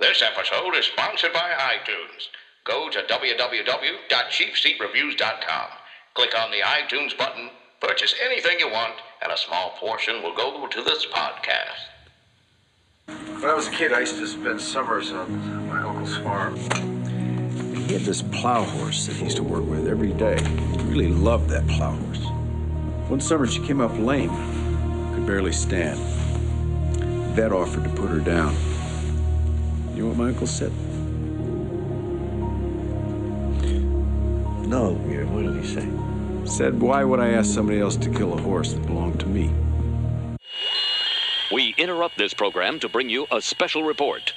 This episode is sponsored by iTunes. Go to www.cheapseatreviews.com. Click on the iTunes button, purchase anything you want, and a small portion will go to this podcast. When I was a kid, I used to spend summers on my uncle's farm. He had this plow horse that he used to work with every day. He really loved that plow horse. One summer, she came up lame, could barely stand. Vet offered to put her down. You know what my uncle said? No, Weird. What did he say? Said, why would I ask somebody else to kill a horse that belonged to me? We interrupt this program to bring you a special report.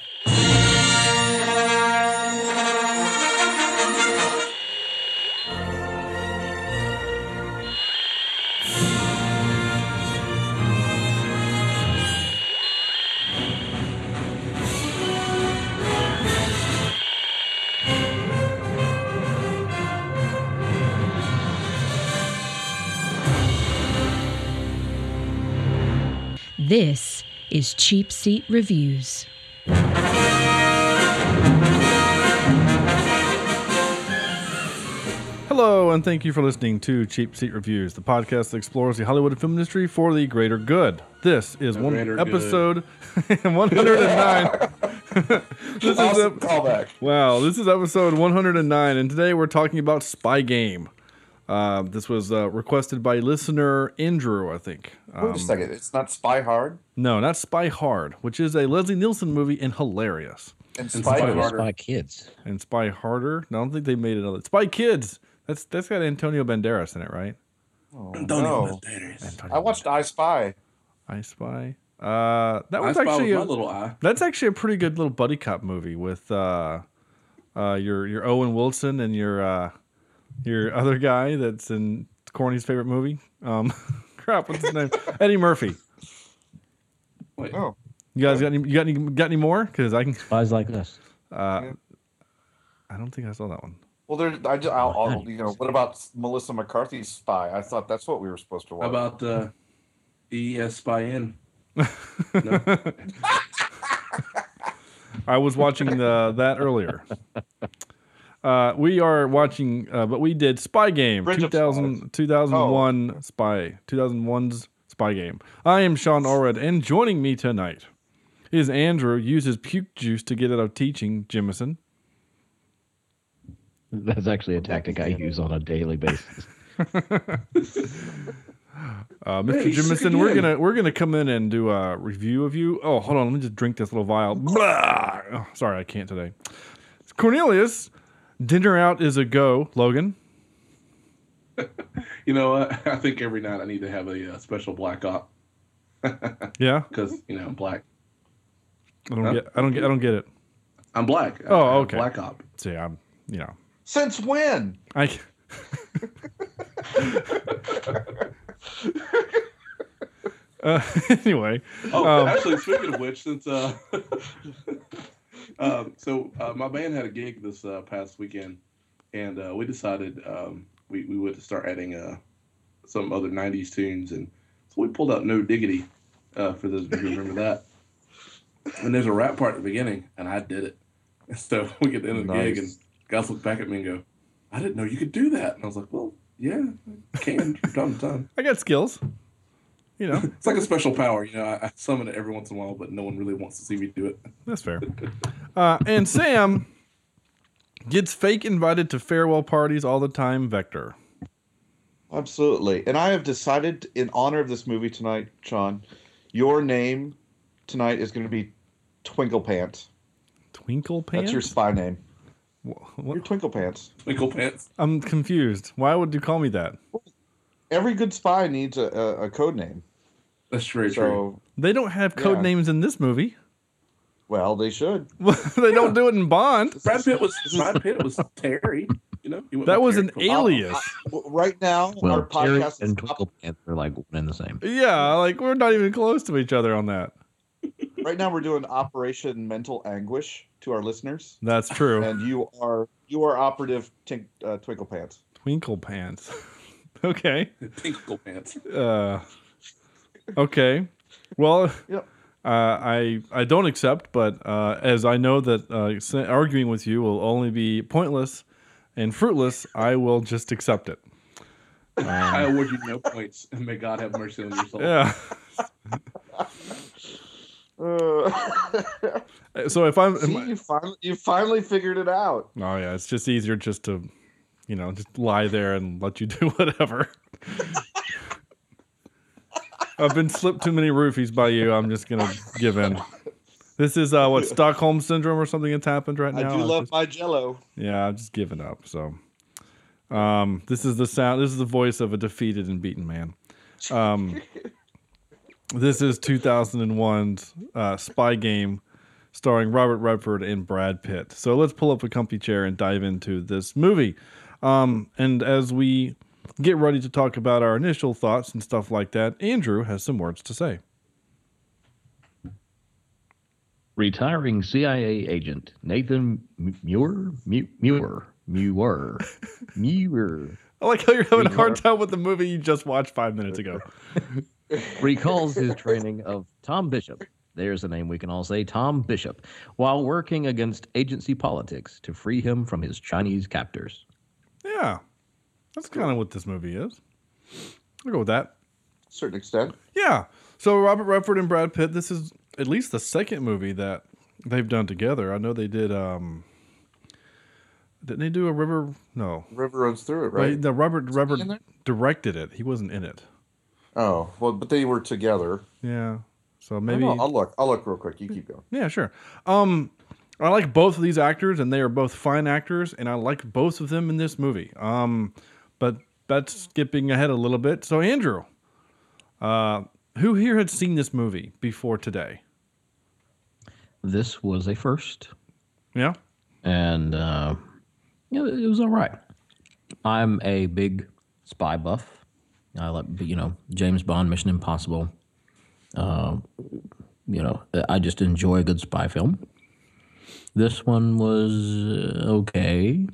This is Cheap Seat Reviews. Hello, and thank you for listening to Cheap Seat Reviews, the podcast that explores the Hollywood film industry for the greater good. This is one episode 109. this is Awesome ep- callback. wow, this is episode 109, and today we're talking about Spy Game. Uh, this was uh, requested by listener Andrew, I think. Wait Um, a second. It's not Spy Hard no, not Spy Hard, which is a Leslie Nielsen movie and hilarious. and And Spy Spy, Harder. Spy Kids. And Spy Harder. No, I don't think they made another. Spy Kids. That's that's got Antonio Banderas in it, right? Oh, no. Antonio I watched I Spy. I Spy. Uh, that I was spy actually with a, little eye. that's actually a pretty good little buddy cop movie with uh, uh, your your Owen Wilson and your uh, your other guy that's in Corny's favorite movie. Um, crap, what's his name? Eddie Murphy. Wait, Oh, You guys got any? You got any? Got any more? Because I can. Spies like us. Uh, I don't think I saw that one. well, there. I just, I'll, I'll, you know, what about Melissa McCarthy's Spy? I thought that's what we were supposed to watch. how about uh, ES Spy In? I was watching the that earlier. Uh, we are watching, uh, but we did Spy Game Bridge of 2000, 2001 Spy 2001's Spy Game. I am Sean Allred, and joining me tonight is Andrew. Uses puke juice to get out of teaching Jimison. That's actually a tactic I use on a daily basis. Uh, Mr. Hey, sick Jimison, we're gonna we're gonna come in and do a review of you. Oh, hold on, let me just drink this little vial. Blah! Oh, sorry, I can't today. Cornelius, dinner out is a go. Logan. You know what? I think every night I need to have a uh, special black op Yeah, because you know I'm black. I don't Huh? get I don't get I don't get it. I'm black. I- Oh, I have okay. Black op. See, I'm you know Since when? I. uh, anyway, Oh, Um, actually, speaking of which, since uh, um, so uh, my band had a gig this uh, past weekend, and uh, we decided um, we we would start adding uh, some other '90s tunes, and so we pulled out No Diggity uh, for those of you who remember that. And there's a rap part at the beginning, and I did it. And so we get to the end of the gig, and guys look back at me and go, "I didn't know you could do that." And I was like, "Well, yeah, I can from time to time." I got skills. You know, It's like a special power, you know. I, I summon it every once in a while, but no one really wants to see me do it. that's fair. Uh, and Sam gets fake invited to farewell parties all the time. Vector. Absolutely. And I have decided, in honor of this movie tonight, Sean, your name tonight is going to be Twinkle Pants. Twinkle pants. That's your spy name. Wha- Your? Twinkle Pants. Twinkle pants. I'm confused. Why would you call me that? Every good spy needs a, a, a code name. That's very true. They don't have code Yeah. names in this movie. well, they should. they don't do it in Bond. Brad Pitt was Brad Pitt was Terry. You know, That was an for a while. alias. W- Right now, Well, our Terry podcast is and up- Twinkle Pants are like one and the same. Yeah, like we're not even close to each other on that. right now we're doing Operation Mental Anguish to our listeners, That's true. and you are you are operative tink, uh, Twinkle Pants. Twinkle pants. okay. Twinkle pants. Uh, okay. Well, Yep. Uh, I I don't accept, but uh, as I know that uh, arguing with you will only be pointless and fruitless, I will just accept it. I award you no points, and may God have mercy on your soul. Yeah. Uh, So if I'm, see, you finally you finally figured it out. oh yeah, it's just easier just to, you know, just lie there and let you do whatever. I've been slipped too many roofies by you. I'm just gonna give in. This is uh, what Stockholm syndrome or something that's happened right I now. do I'm love just- my Jello. Yeah, I've just given up. So, um, this is the sound. This is the voice of a defeated and beaten man. Um, this is 2001's uh, Spy Game, starring Robert Redford and Brad Pitt. So let's pull up a comfy chair and dive into this movie. Um, and as we get ready to talk about our initial thoughts and stuff like that, Andrew has some words to say. Retiring CIA agent Nathan Muir, Muir, Muir, Muir I like how you're having a hard time with the movie you just watched five minutes ago. recalls his training of Tom Bishop. There's a name we can all say, Tom Bishop, while working against agency politics to free him from his Chinese captors. Yeah, that's kind of what this movie is. I'll go with that. certain extent. Yeah. So Robert Redford and Brad Pitt. This is at least the second movie that they've done together. I know they did. um Didn't they do a River? No. River runs through it, Right. The Robert he Robert directed it. He wasn't in it. Oh well, but they were together. Yeah. So maybe. I'll look. I'll look real quick. You keep going. Yeah, sure. Um, I like both of these actors, and they are both fine actors, and I like both of them in this movie. Um, but that's skipping ahead a little bit. So, Andrew, uh, who here had seen this movie before today? This was a first, Yeah. and uh, it was all right. I'm a big spy buff. I like, you know, James Bond, Mission Impossible. Uh, you know, I just enjoy a good spy film. This one was uh, okay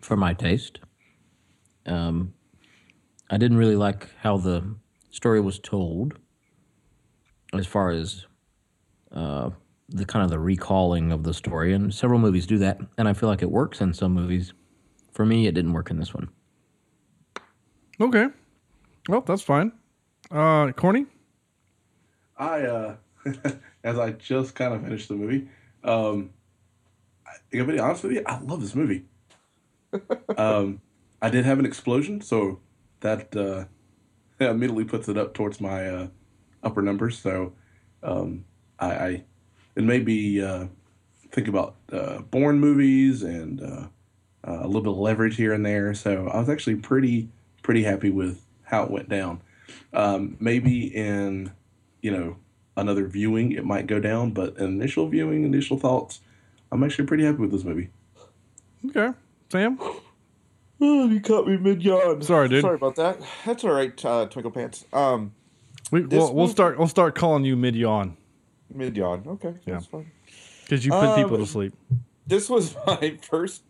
for my taste. Um, I didn't really like how the story was told, as far as uh, the kind of the recalling of the story. And several movies do that, and I feel like it works in some movies. For me, it didn't work in this one. Okay. Well, that's fine. Uh, Corny? I, uh, as I just kind of finished the movie, um, I gotta be honest with you, I love this movie. um, I did have an explosion, so that uh, immediately puts it up towards my uh, upper numbers. So um, I, I it made me uh, think about uh, Bourne movies and uh, uh, a little bit of leverage here and there. So I was actually pretty pretty happy with how it went down. Um, maybe in you know another viewing it might go down, but initial viewing, initial thoughts, I'm actually pretty happy with this movie. Okay. Sam? Oh, you caught me mid yawn. Sorry, dude. Sorry about that. That's all right, uh, Twinkle Pants. Um, we, we'll, we'll start. We'll start calling you mid yawn mid yawn. Okay, Yeah. because you put people to Um, sleep. This was my first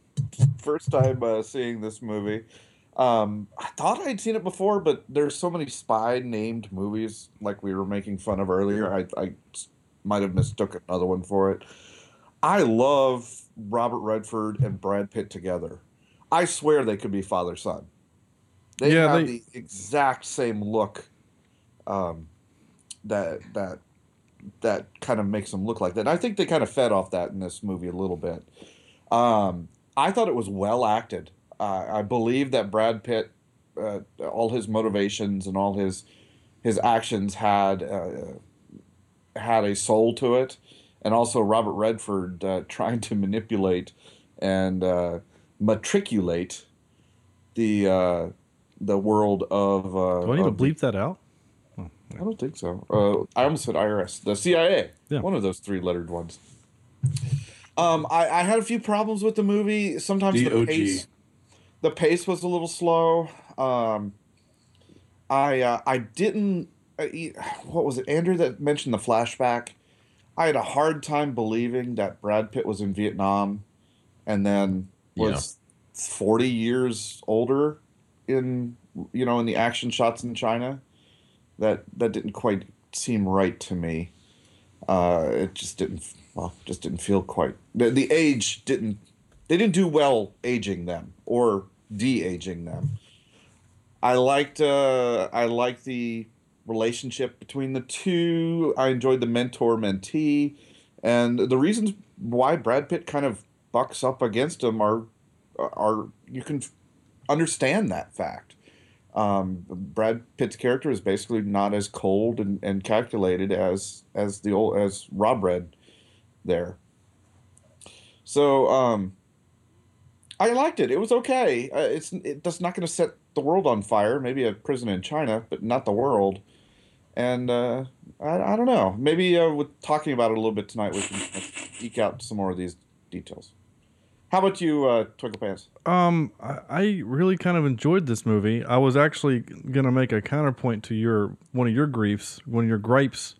first time uh, seeing this movie. Um, I thought I'd seen it before, but there's so many spy named movies like we were making fun of earlier. I, I might have mistook another one for it. I love Robert Redford and Brad Pitt together. I swear they could be father son. They Yeah, have they- the exact same look. Um, that that that kind of makes them look like that. And I think they kind of fed off that in this movie a little bit. Um, I thought it was well acted. Uh, I believe that Brad Pitt, uh, all his motivations and all his his actions had uh, had a soul to it, and also Robert Redford uh, trying to manipulate and uh, matriculate the uh, the world of. Uh, Do I need to of the- bleep that out? I don't think so. Uh, I almost said IRS, the CIA, Yeah. one of those three lettered ones. Um, I, I had a few problems with the movie. Sometimes the pace, the pace was a little slow. Um, I uh, I didn't. Uh, e- what was it, Andrew, that mentioned the flashback? I had a hard time believing that Brad Pitt was in Vietnam, and then was forty years older in you know in the action shots in China that that didn't quite seem right to me. Uh, it just didn't. Well, just didn't feel quite. The, the age didn't. They didn't do well aging them or de-aging them. I liked. Uh, I liked the relationship between the two. I enjoyed the mentor mentee, and the reasons why Brad Pitt kind of bucks up against him are are you can understand that fact. Um, Brad Pitt's character is basically not as cold and, and calculated as as the old as Rob Red there. So um, I liked it. It was okay. Uh, it's it, that's not going to set the world on fire. Maybe a prison in China, but not the world. And uh, I, I don't know. Maybe uh, with talking about it a little bit tonight, we can eke out some more of these details. How about you, uh, Twinkle Pants? Um, I, I really kind of enjoyed this movie. I was actually gonna make a counterpoint to your one of your griefs, one of your gripes,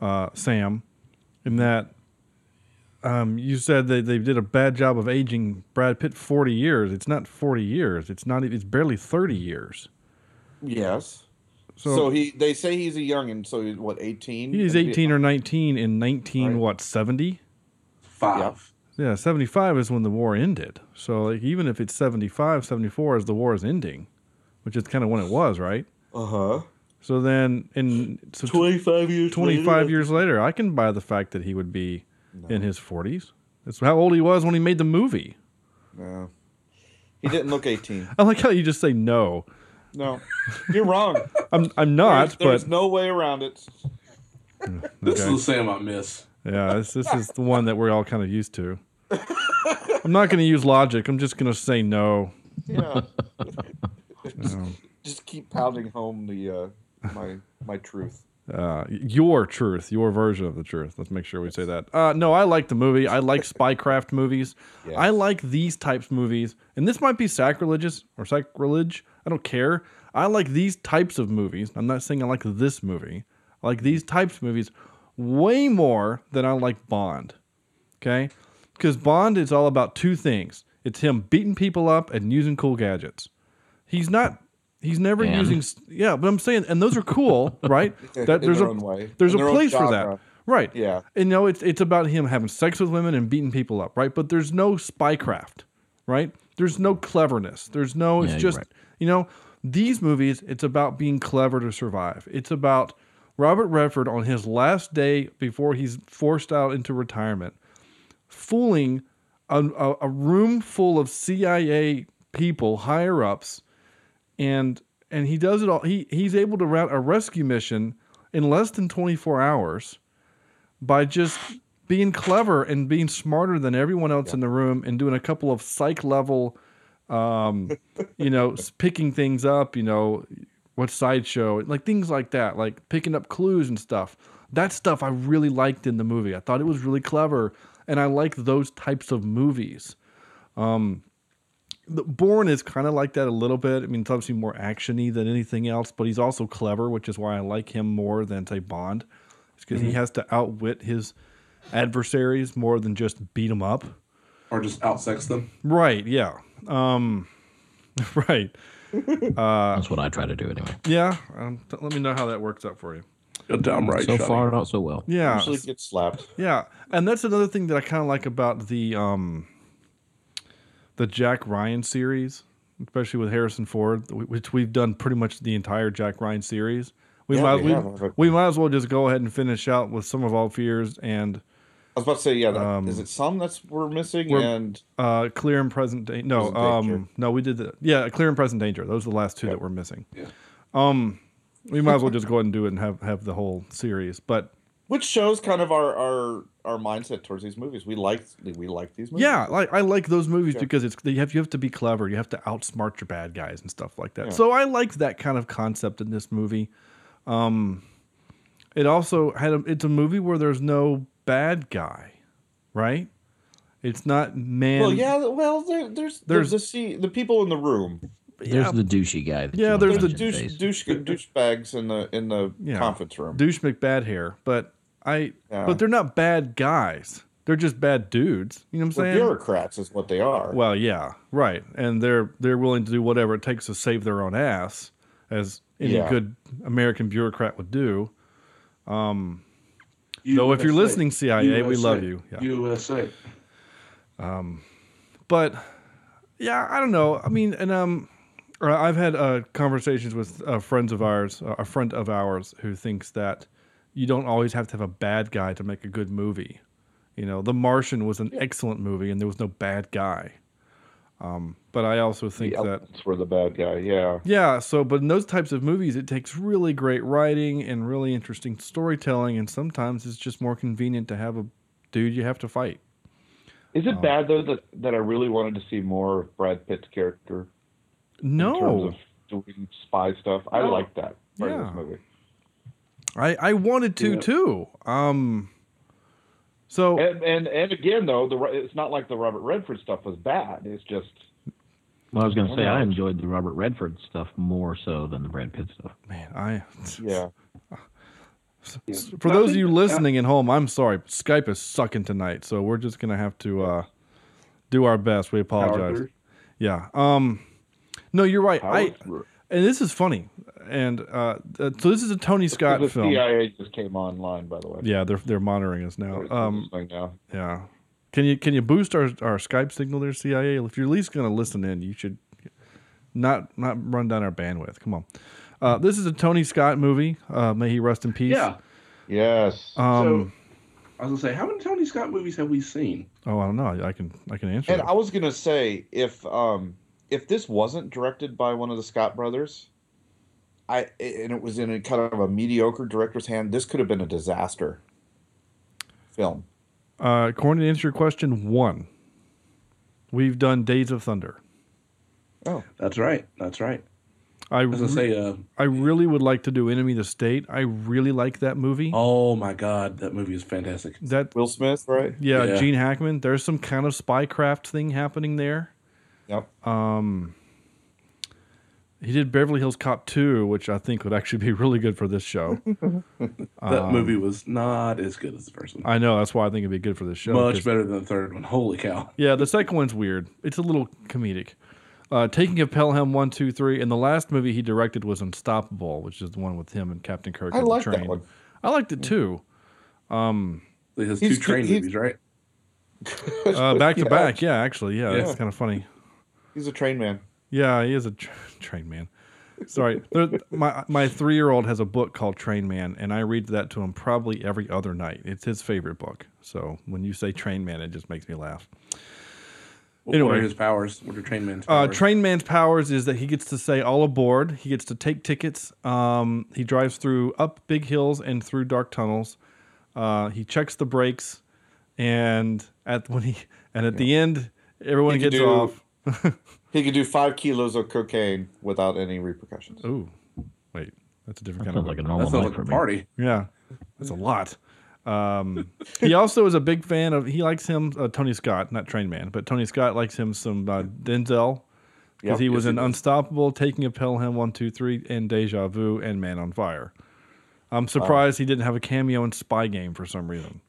uh, Sam, in that um, you said that they did a bad job of aging Brad Pitt forty years. It's not forty years. It's not. e, It's barely thirty years. Yes. So, So, he, they say he's a youngin. So he's what, eighteen? he's eighteen or nineteen in nineteen Right. what seventy. Five. Yeah, 75 is when the war ended. So like, even if it's 75, 74 as the war is ending, which is kind of when it was, right? Uh huh. So then in so Twenty-five years. 25 later, years later, I can buy the fact that he would be in his 40s. That's how old he was when he made the movie. No. He didn't look eighteen. I like how you just say no. No, you're wrong. I'm I'm not, there's, there's but no way around it. This Okay. is the Sam I miss. yeah, this this is the one that we're all kind of used to. I'm not going to use logic. I'm just going to say no. Yeah. just, just keep pounding home the uh, my my truth. uh, your truth, your version of the truth. Let's make sure we say that. Uh, no, I like the movie. I like spycraft movies. Yes. I like these types of movies, and this might be sacrilegious or sacrilege. I don't care. I like these types of movies. I'm not saying I like this movie. I like these types of movies way more than I like Bond. Okay, because Bond is all about two things. It's him beating people up and using cool gadgets. He's not. He's never And? using. Yeah, but I'm saying, and those are cool, right? In That there's their a own way. there's In a their place for that, right? Yeah. And you know, it's it's about him having sex with women and beating people up, right? But there's no spycraft, right? There's no cleverness. There's no. It's Yeah, just right. You know, these movies. It's about being clever to survive. It's about Robert Redford on his last day before he's forced out into retirement, fooling a, a, a room full of CIA people, higher ups, and and he does it all. He he's able to route a rescue mission in less than 24 hours by just being clever and being smarter than everyone else in the room and doing a couple of psych level um you know picking things up you know what sideshow like things like that like picking up clues and stuff that stuff i really liked in the movie i thought it was really clever and i like those types of movies um the Bourne is kind of like that a little bit. I mean, it's obviously more actiony than anything else, but he's also clever, which is why I like him more than say Bond. It's because he has to outwit his adversaries more than just beat them up. Or just outsex them. Right? Yeah. Um, right. Uh, That's what I try to do anyway. Yeah. Um, t- let me know how that works out for you. You're damn right. so Shotty. far, not so well. Yeah. Usually get slapped. Yeah, and that's another thing that I kind of like about the um, the Jack Ryan series, especially with Harrison Ford, which we've done pretty much the entire Jack Ryan series. We Yeah, might we we, we might as well just go ahead and finish out with some of all fears and I was about to say, yeah. That, Um, is it some that's we're missing? we're- and uh, clear and present danger. No, Present danger. um, no, we did the yeah, clear and present danger. Those are the last two that we're missing. Yeah. Um, we might as well just go ahead and do it and have have the whole series. But which shows kind of our our our mindset towards these movies. We like we like these movies. Yeah, like I like those movies Yeah. because it's you have you have to be clever. You have to outsmart your bad guys and stuff like that. Yeah. So I liked that kind of concept in this movie. Um, it also had a, it's a movie where there's no bad guy, right? It's not man. Well, yeah. Well, there, there's There's- there's the the people in the room. There's yeah, the douchey guy. that Yeah, there's want There's to the douche Days. douche douchebags in the in the Yeah. conference room. douche McBad hair, but I Yeah. but they're not bad guys. They're just bad dudes. You know what I'm They're saying? bureaucrats is what they are. Well, yeah, right. And they're they're willing to do whatever it takes to save their own ass, as any Yeah. good American bureaucrat would do. Um, Though if you're listening, CIA, we love you. Yeah. USA. but yeah, I don't know. I mean, and um, I've had uh, conversations with uh, friends of ours, uh, a friend of ours, who thinks that you don't always have to have a bad guy to make a good movie. You know, The Martian was an excellent movie, and there was no bad guy. Um, but I also think The that were the bad guy. Yeah. yeah. So, but in those types of movies, it takes really great writing and really interesting storytelling, and sometimes it's just more convenient to have a dude you have to fight. Is it bad though that, that I really wanted to see more of Brad Pitt's character in terms No, of doing spy stuff? I No. like that part of Yeah. this movie. I I wanted to Yeah. too. Um, so And, and and again though, the it's not like the Robert Redford stuff was bad. It's just Well, I was going to say I enjoyed the Robert Redford stuff more so than the Brad Pitt stuff. man, I yeah. for those of you listening at home, I'm sorry, Skype is sucking tonight, so we're just gonna have to uh, do our best. We apologize. Yeah. Um, no, you're right. I Power- and this is funny, and uh, uh, so this is a Tony Scott the film. CIA just came online, by the way. Yeah, they're they're monitoring us now. Um, now. yeah. Can you can you boost our, our Skype signal there, CIA? If you're at least going to listen in, you should not not run down our bandwidth. Come on. Uh, this is a Tony Scott movie. Uh, may he rest in peace. Yeah. Yes. Um. I was gonna say, how many Tony Scott movies have we seen? oh, I don't know. I can I can answer. And that. I was gonna say if um if this wasn't directed by one of the Scott brothers, I and it was in a kind of a mediocre director's hand, this could have been a disaster film. Uh, according to answer your question, one. We've done Days of Thunder. Oh, That's right. That's right. I I was gonna re- say, uh, I really would like to do Enemy of the State. I really like that movie. oh my god, that movie is fantastic. That Will Smith, right? yeah, Yeah. Gene Hackman. There's some kind of spycraft thing happening there. Yep. Um, he did Beverly Hills Cop 2, which I think would actually be really good for this show. That movie was not as good as the first one. I know that's why I think it'd be good for this show. Much better than the third one. Holy cow! Yeah, the second one's weird. It's a little comedic. Uh, Taking of Pelham one, two, three, and the last movie he directed was Unstoppable, which is the one with him and Captain Kirk. I on the that train. one. I liked it too. He has He's two train he's- movies, right? Uh, back to Yeah. back, yeah, actually, yeah, Yeah. that's kind of funny. He's a train man. Yeah, he is a tra- train man. Sorry, there, my my three year old has a book called Train Man, and I read that to him probably every other night. It's his favorite book. So when you say Train Man, it just makes me laugh. What, Anyway. what are his powers? What are Train Man's Uh, powers? Train Man's powers is that he gets to say all aboard. He gets to take tickets. Um, he drives through up big hills and through dark tunnels. Uh, he checks the brakes, and at when he and at the end, everyone He gets do- off. He could do five kilos of cocaine without any repercussions. Ooh, wait, that's a different That kind of like a that normal sounds like for a me. party. Yeah, that's a lot. Um, he also is a big fan of. He likes him uh, Tony Scott, not Train Man, but Tony Scott likes him some uh, Denzel because Yep, he was yes, in he does. Unstoppable, Taking a Pelham, One Two Three, and Deja Vu, and Man on Fire. I'm surprised he didn't have a cameo in Spy Game for some reason.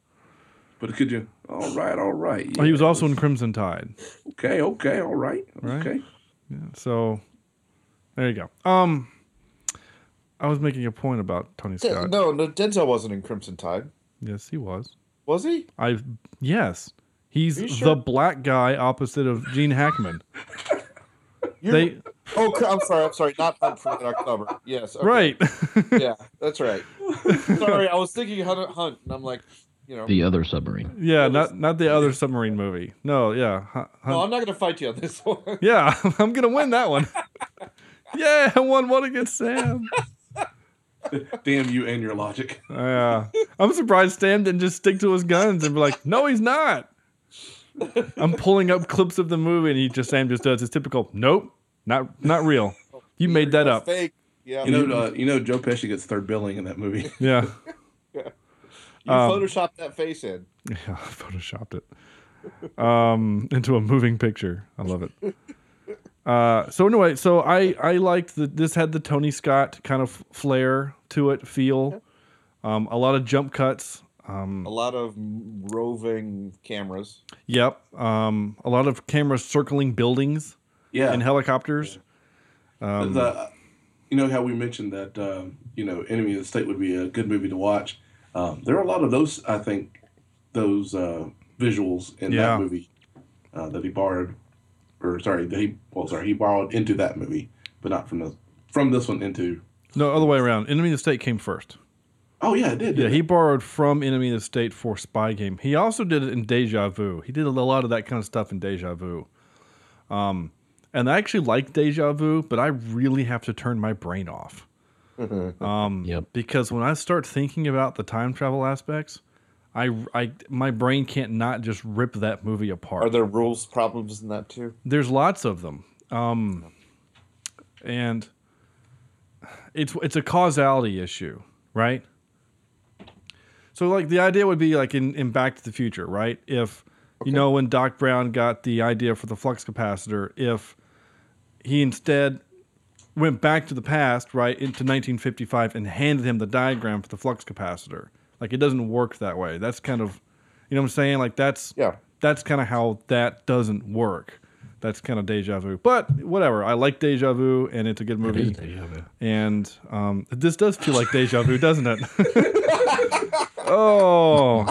But could you? All right, all right. Oh, he was yeah, also in Crimson Tide. Okay, okay, all right, Right. okay. So there you go. Um, I was making a point about Tony De- Scott. no, no, Denzel wasn't in Crimson Tide, Yes, he was. was he? I yes, he's Are you the black guy opposite of Gene Hackman. You're- They Oh, I'm sorry. I'm sorry. Not Hunt for Red October. Yes. okay. right. Yeah, that's right. sorry, I was thinking Hunt, Hunt, and I'm like, you know, The other submarine. yeah, not not the other submarine movie. No, yeah, Hu- Hun- no, I'm not going to fight you on this one. yeah. I'm gonna win that one. yeah, I won one against Sam. Damn you and your logic. Yeah, I'm surprised Sam didn't just stick to his guns and be like, "No, he's not." I'm pulling up clips of the movie, and he just Sam just does his typical, "Nope, not not real. You made that up." Fake. Yeah. You know, uh, you know, Joe Pesci gets third billing in that movie. Yeah, you um, photoshopped that face in. yeah, I photoshopped it um, into a moving picture. I love it. Uh, so anyway, so I I liked that this had the Tony Scott kind of flair to it, feel. Um, a lot of jump cuts. Um, A lot of roving cameras. Yep. Um, a lot of cameras circling buildings Yeah, and helicopters. Um, the, you know how we mentioned that um, you know Enemy of the State would be a good movie to watch. Um, there are a lot of those, I think, those uh, visuals in Yeah. that movie uh, that he borrowed, or sorry, that he well, sorry, he borrowed into that movie, but not from the from this one into. No, other way around. Enemy of the State came first. Oh yeah, it did. Yeah, didn't he borrowed from Enemy of the State for Spy Game. He also did it in Deja Vu. He did a lot of that kind of stuff in Deja Vu. Um, and I actually like Deja Vu, but I really have to turn my brain off. Um, Yep. Because when I start thinking about the time travel aspects, I, I my brain can't not just rip that movie apart. Are there rules problems in that too? There's lots of them. Um, and it's it's a causality issue, right? So like the idea would be like in, in Back to the Future, right? If you know when Doc Brown got the idea for the flux capacitor, if he instead went back to the past, right, into 1955 and handed him the diagram for the flux capacitor. Like it doesn't work that way. That's kind of you know what I'm saying? Like that's Yeah. that's kind of how that doesn't work. That's kind of deja vu. But whatever. I like deja vu and it's a good movie. And um, this does feel like deja vu, doesn't it? oh,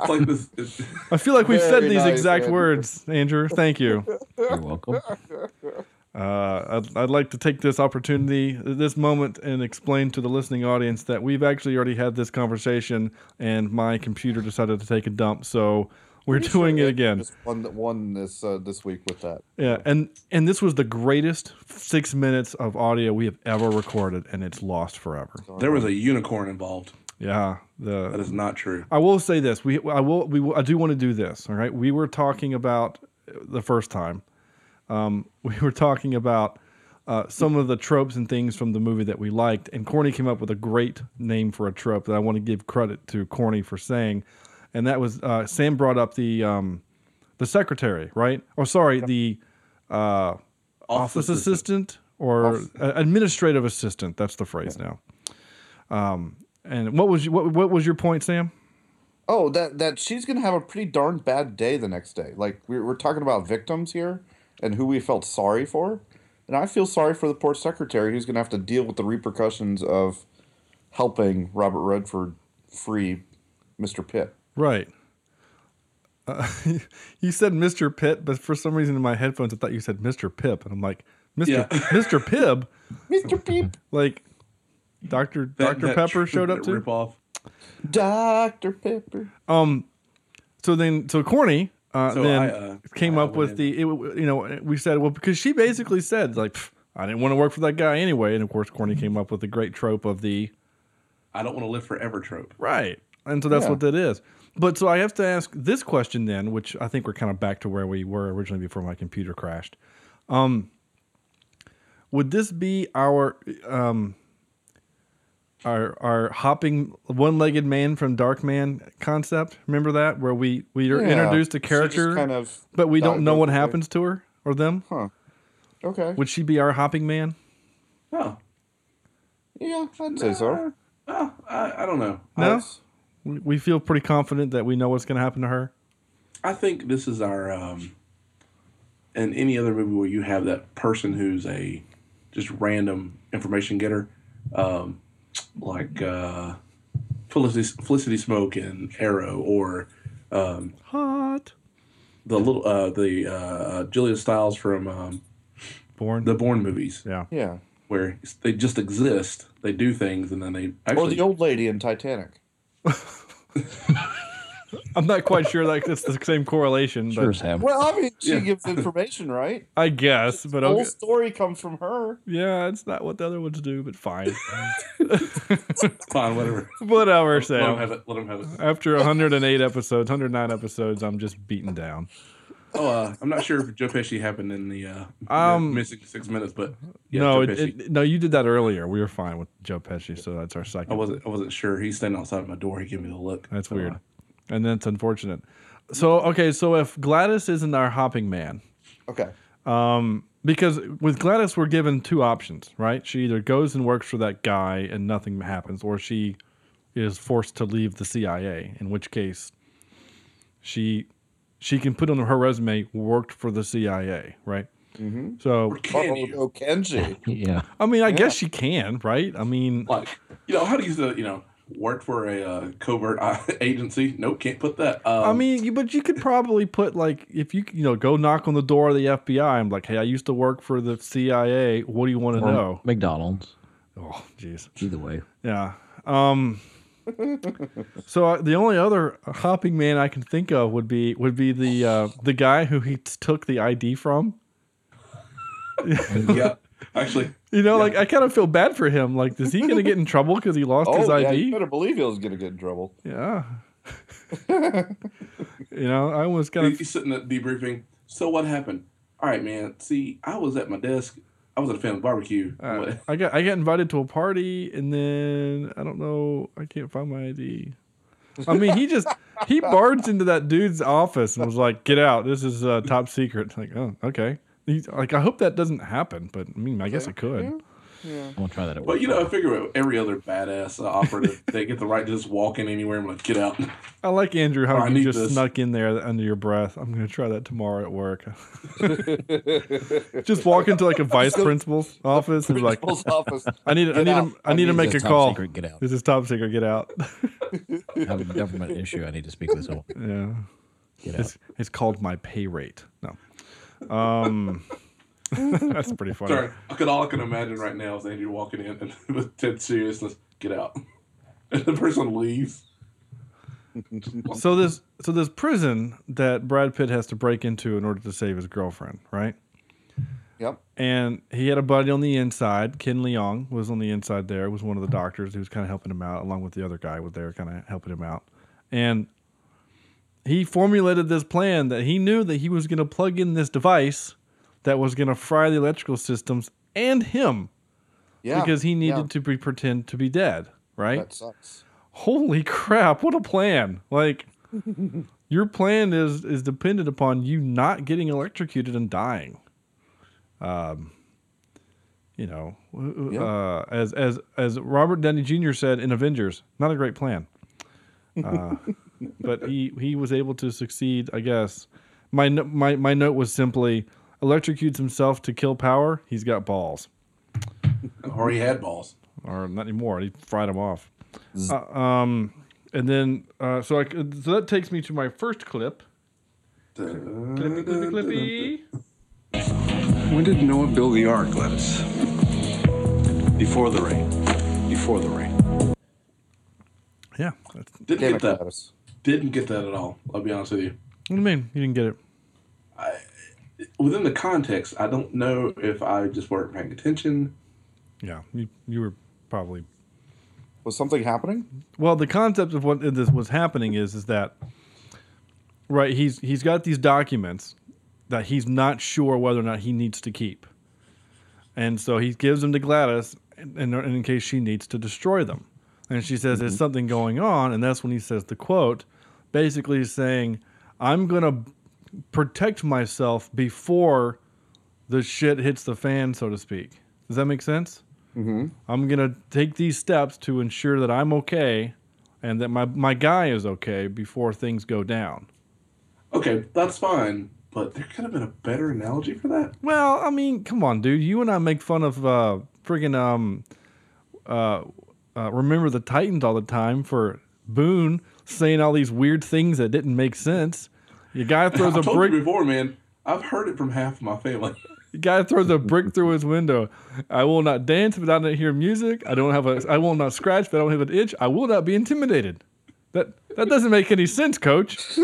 It's like this. I feel like we've said these nice, exact Andrew. words, Andrew. Thank you. You're welcome. Uh, I'd, I'd like to take this opportunity, this moment, and explain to the listening audience that we've actually already had this conversation, and my computer decided to take a dump, so we're Pretty sure doing it again. Just won, won this uh, this week with that. Yeah, and and this was the greatest six minutes of audio we have ever recorded, and it's lost forever. there was a unicorn involved. Yeah, the That is not true. I will say this: we, I will, we, will- I do want to do this. All right, we were talking about the first time. Um, we were talking about uh, some of the tropes and things from the movie that we liked, and Corny came up with a great name for a trope that I want to give credit to Corny for saying, and that was uh, Sam brought up the um, the secretary, right? Or sorry, the uh, office assistant, or uh, administrative assistant. That's the phrase now. Um, and what was you- what what was your point, Sam? Oh, that that she's gonna have a pretty darn bad day the next day. Like we're we're talking about victims here and who we felt sorry for, and I feel sorry for the poor secretary who's gonna have to deal with the repercussions of helping Robert Redford free Mr. Pitt. Right. Uh, you said Mr. Pitt, but for some reason in my headphones I thought you said Mr. Pip, and I'm like, Mr. Yeah. Mr. Pibb, Mr. Peep, like Doctor That- Doctor that Pepper tr- showed up to too. Rip off. Dr. Pepper. Um, so then so Corny uh, So then I, uh, came I up with went the it, you know we said well because she basically said like I didn't want to work for that guy anyway, and of course Corny came up with the great trope of the I don't want to live forever trope. Right. And so that's Yeah. what that is. But so I have to ask this question then, which I think we're kind of back to where we were originally before my computer crashed. Um, would this be our um, our our hopping one-legged man from Darkman concept? Remember that where we we are Yeah. introduced a She just character, kind of but we don't know what over there. happens to her or them? Huh. Okay. Would she be our hopping man? Oh, Yeah, I'd say so. oh I, I don't know. No? That's- We we feel pretty confident that we know what's going to happen to her. I think this is our um in any other movie where you have that person who's a just random information getter, um, like uh, Felicity, Felicity Smoak and Arrow, or um, Hot. the little uh, the uh, Julia Stiles from um, Bourne. the Bourne movies, yeah. Yeah. where they just exist, they do things, and then they actually. Or the old lady in Titanic. I'm not quite sure that it's the same correlation, Sure but as have. Well, I mean, she Yeah. gives information, right? I guess. But the whole okay. story comes from her. yeah, it's not what the other ones do, but fine. fine, whatever. Whatever, Let them have it. Let them have it. After 108 episodes, 109 episodes, I'm just beaten down. Oh, uh, I'm not sure if Joe Pesci happened in the uh, Um, missing six minutes, but yeah, no, Joe it, it, no, you did that earlier. We were fine with Joe Pesci, so that's our second. I wasn't. I wasn't sure. He's standing outside my door. He gave me the look. That's So, weird, uh, and that's unfortunate. So okay, so if Gladys isn't our hopping man, Okay. Um, because with Gladys, we're given two options, right? She either goes and works for that guy and nothing happens, or she is forced to leave the CIA. In which case, she she can put on her resume worked for the CIA, right? Mm-hmm. So Can oh, you? oh, can she? Yeah. I mean, I guess she can, right? I mean, like you know how do you say you know worked for a uh, covert agency. Nope, can't put that. Um, I mean, you- but you could probably put like if you you know go knock on the door of the FBI. I'm like, hey, I used to work for the CIA. What do you want to know? McDonald's. Oh, jeez. Either way. Yeah. Um. so uh, the only other hopping man I can think of would be would be the uh, the guy who he t- took the ID from. yeah, actually, You know, like I kind of feel bad for him. Like, is he gonna get in trouble because he lost his Oh yeah, ID? you better believe he was gonna get in trouble. Yeah. you know, I was kind of he's sitting at debriefing. So what happened? All right, man. See, I was at my desk. I was at a family barbecue. Uh, I got I got invited to a party and then I don't know I can't find my ID. I mean he just he barged into that dude's office and was like, "Get out! This is uh, top secret." Like, oh, okay. He's like, I hope that doesn't happen, but I mean, I guess it could. We'll try that at But you know, I figure every other badass uh, operative, they get the right to just walk in anywhere and like get out. I like Andrew how you just this. snuck in there under your breath. I'm gonna try that tomorrow at work. just walk into like a vice principal's office and be like, office. I need I need out. to I need to make a call. secret, get out. This is top secret. Get out. I have a government issue. I need to speak with someone. Yeah. Get out. It's, it's called my pay rate. No. Um, that's pretty funny. Sorry, I could all I can imagine right now is Andrew walking in and with Ted seriousness, get out, and the person leaves. So this so this prison that Brad Pitt has to break into in order to save his girlfriend, right? Yep. And he had a buddy on the inside. Ken Leung was on the inside there. Was one of the doctors who was kind of helping him out, along with the other guy was there, kind of helping him out. And he formulated this plan that he knew that he was going to plug in this device that was going to fry the electrical systems and him Yeah. because he needed yeah. to be, pretend to be dead, right? That sucks. Holy crap! What a plan! Like your plan is is dependent upon you not getting electrocuted and dying. Um, you know, Yeah. uh, as as as Robert Downey Jr. said in Avengers, not a great plan. Uh, but he he was able to succeed, I guess. My my my note was simply electrocutes himself to kill power. He's got balls Or he had balls. or not anymore. He fried them off. Uh, um, and then uh, so I c- so that takes me to my first clip. Clippy, clippy, clippy. When did Noah build the ark, Gladys? Before the rain. Before the rain. Yeah. Didn't Damn get that. Gladys. Didn't get that at all. I'll be honest with you. What do you mean? You didn't get it? Within the context, I don't know if I just weren't paying attention. Yeah. You you were probably Was something happening? well. The concept of what this was happening is is that right. He's he's got these documents that he's not sure whether or not he needs to keep, and so he gives them to Gladys in, in, in case she needs to destroy them. And she says there's something going on, and that's when he says the quote, basically saying, "I'm gonna protect myself before the shit hits the fan, so to speak." Does that make sense? Mm-hmm. I'm gonna take these steps to ensure that I'm okay, and that my my guy is okay before things go down. Okay, that's fine, but there could have been a better analogy for that. Well, I mean, come on, dude. You and I make fun of uh, friggin' um, uh, uh, remember the Titans all the time for Boone saying all these weird things that didn't make sense. Your guy throws a brick. before, man. I've heard it from half of my family. The guy throws a brick through his window. I will not dance if I don't hear music. I don't have a. I will not scratch but I don't have an itch. I will not be intimidated. That that doesn't make any sense, Coach.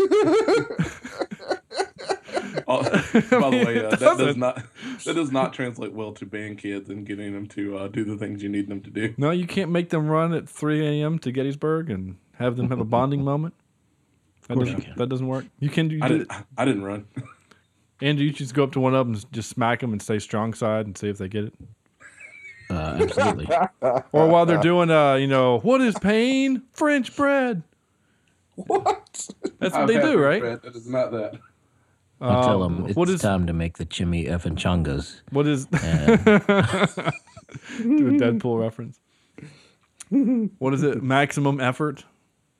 Oh, by the way, uh, that does doesn't. that does not translate well to band kids and getting them to uh, do the things you need them to do. No, you can't make them run at 3 a.m. to Gettysburg and have them have a bonding moment. That course doesn't, can. that doesn't work. You can do. I didn't. I didn't run. Andrew, you just go up to one of them and just smack them and say strong side and see if they get it. Uh, absolutely. Or while they're doing, uh, you know, what is pain? French bread. What? That's what I've they do, right? bread. That is not that. I tell Um, them it's what is- time to make the chimmy effing chungas. What is And do a Deadpool reference? What is it? Maximum effort.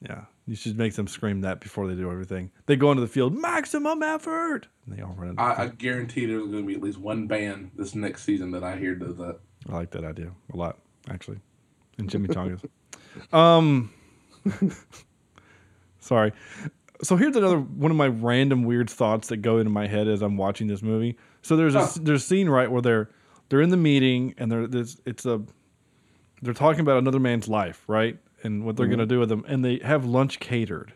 Yeah, you should make them scream that before they do everything. They go into the field. Maximum effort. And they all run. Into the I, I guarantee there's going to be at least one band this next season that I hear does that. I like that idea a lot, actually. And Jimmy Tongas. Um, sorry. So here's another one of my random weird thoughts that go into my head as I'm watching this movie. So there's a there's a scene right where they're they're in the meeting and they're there's it's a they're talking about another man's life, right? And what they're mm-hmm. gonna do with him, and they have lunch catered.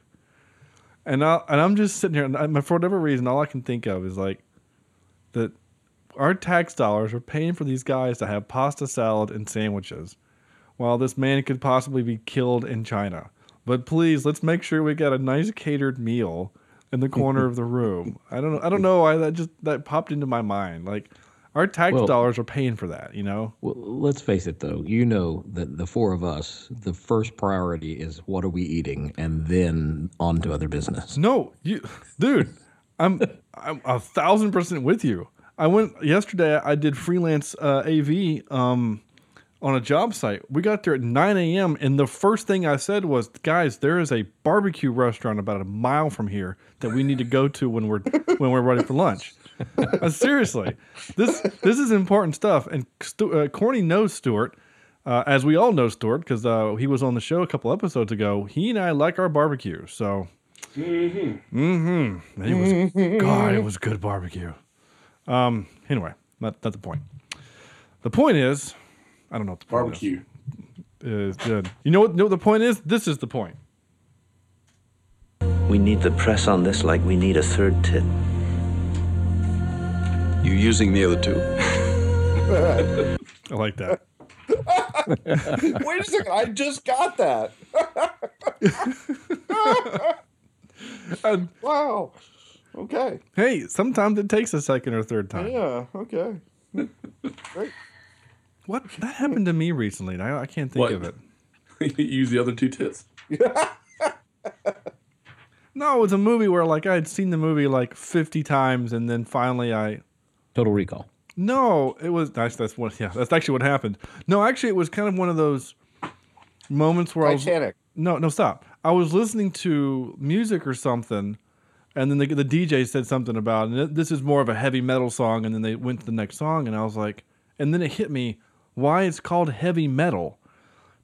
And I and I'm just sitting here, and I, for whatever reason, all I can think of is like that our tax dollars are paying for these guys to have pasta salad and sandwiches, while this man could possibly be killed in China. But please, let's make sure we got a nice catered meal in the corner of the room. I don't know. I don't know why that just that popped into my mind. Like our tax Well- dollars are paying for that. You know. Well, let's face it, though. You know that the four of us, the first priority is what are we eating, and then on to other business. No, you, dude, I'm I'm a thousand percent with you. I went yesterday. I did freelance uh, AV um, on a job site. We got there at 9 a.m. and the first thing I said was, "Guys, there is a barbecue restaurant about a mile from here that we need to go to when we're when we're ready for lunch." Uh, seriously, this this is important stuff. And Stu, uh, Corny knows Stuart. Uh, as we all know Stuart, because uh, he was on the show a couple episodes ago, he and I like our barbecue. So, Mm-hmm. It was God. It was good barbecue. Um. Anyway, not not the point. The point is, I don't know what the point Barbecue. is. Is good. You know what? know what the point is? This is the point. We need the press on this like we need a third tit. You using the other two? I like that. Wait a second, I just got that. And, Wow. Okay. hey, sometimes it takes a second or third time. Yeah. Okay. Great. What that happened to me recently? I, I can't think What? of it. Use the other two tits. No, it was a movie where like I had seen the movie like fifty times, and then finally I Total Recall. No, it was that's that's what yeah that's actually what happened. No, actually it was kind of one of those moments where I was Titanic. no no stop. I was listening to music or something, and then the the DJ said something about and this is more of a heavy metal song, and then they went to the next song, and I was like, and then it hit me why it's called heavy metal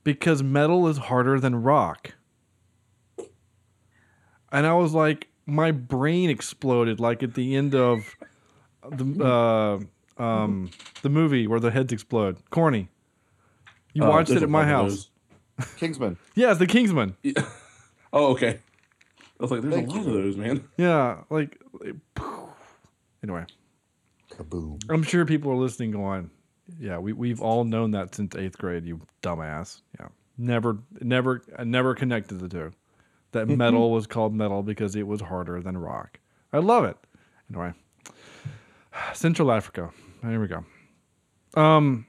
because metal is harder than rock. And I was like, my brain exploded like at the end of the uh, um, the movie where the heads explode. Corny. You Uh, watched it at my couple of house. Kingsman. Yeah, it's the Kingsman. Oh, okay. I was like, there's Thank a lot you. of those, man. Yeah, like it- anyway. Kaboom. I'm sure people are listening going, yeah, we we've all known that since eighth grade, you dumbass. Yeah. Never never I never connected the two. That metal was called metal because it was harder than rock. I love it. Anyway. Central Africa. Here we go. Um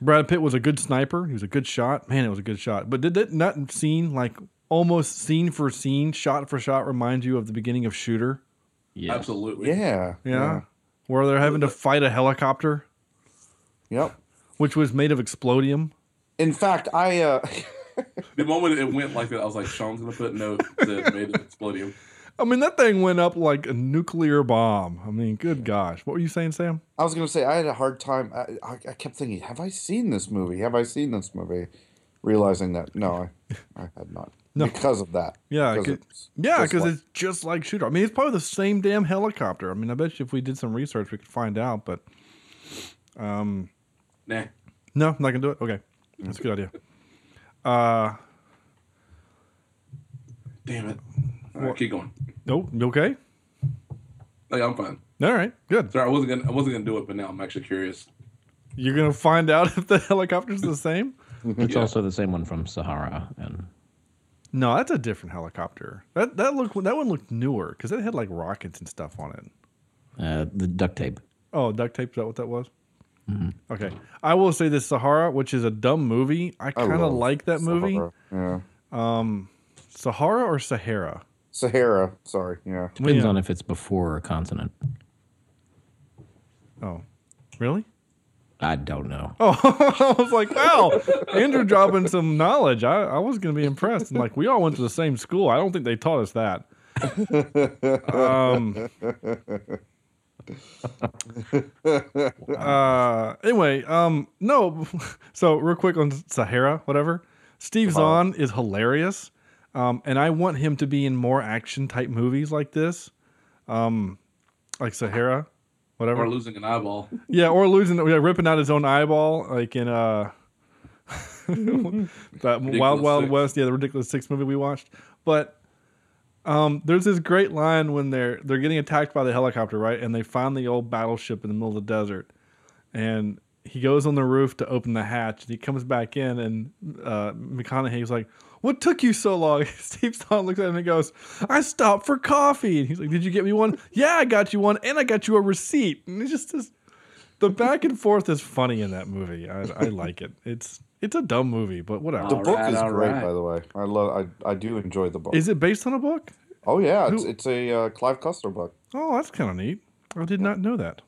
Brad Pitt was a good sniper. He was a good shot. Man, it was a good shot. But did that not scene, like almost scene for scene, shot for shot, remind you of the beginning of Shooter? Yeah. Absolutely. Yeah. Yeah. Where they're having to fight a helicopter, Yep. which was made of explodium. In fact, I uh The moment it went like that, I was like, Sean's gonna put note that made it explodium. I mean, that thing went up like a nuclear bomb. I mean, good gosh. What were you saying, Sam? I was gonna say I had a hard time. I, I, I kept thinking, have I seen this movie? Have I seen this movie? Realizing that no, I, I had not. No. Because of that. Yeah, Because 'cause- it's Yeah, because like- it's just like Shooter. I mean, it's probably the same damn helicopter. I mean, I bet you if we did some research, we could find out. But um, Nah. no, I'm not gonna do it. Okay, that's a good idea. Uh, Damn it. All right, keep going. nope. You okay? Like, I'm fine. All right, good. Sorry, I wasn't gonna I wasn't gonna do it, but now I'm actually curious. You're gonna find out if the helicopter's the same. It's Yeah. also the same one from Sahara, and No, that's a different helicopter. That that looked that one looked newer because it had like rockets and stuff on it. uh, the duct tape. Oh, duct tape. Is that what that was? Okay, I will say this Sahara, which is a dumb movie. I I kind of like that movie. Sahara. Yeah. Sahara or Sahara? Sahara. Sorry. Yeah. Depends Yeah. on if it's before a continent. Oh, really? I don't know. Oh, I was like, wow, Andrew dropping some knowledge. I, I was gonna be impressed. And like, we all went to the same school. I don't think they taught us that. Um, uh, anyway, um, no. So real quick on Sahara, whatever. Steve Uh-huh. Zahn is hilarious, um, and I want him to be in more action type movies like this, um, like Sahara, whatever. Or losing an eyeball. Yeah, or losing, yeah, ripping out his own eyeball, like in uh, that Wild Wild Six. West. Yeah, the ridiculous six movie we watched. But um, there's this great line when they're they're getting attacked by the helicopter, right? And they find the old battleship in the middle of the desert, and he goes on the roof to open the hatch, and he comes back in, and uh, McConaughey's like. What took you so long? Steve Zahn looks at him and goes, I stopped for coffee. And he's like, Did you get me one? Yeah, I got you one, and I got you a receipt. And it's just this the back and forth is funny in that movie. I, I like it. It's it's a dumb movie, but whatever. The book right, is all great, right. by the way. I love. I, I do enjoy the book. Is it based on a book? oh yeah, it's, Who- it's a uh, Clive Cussler book. Oh, that's kind of neat. I did not know that.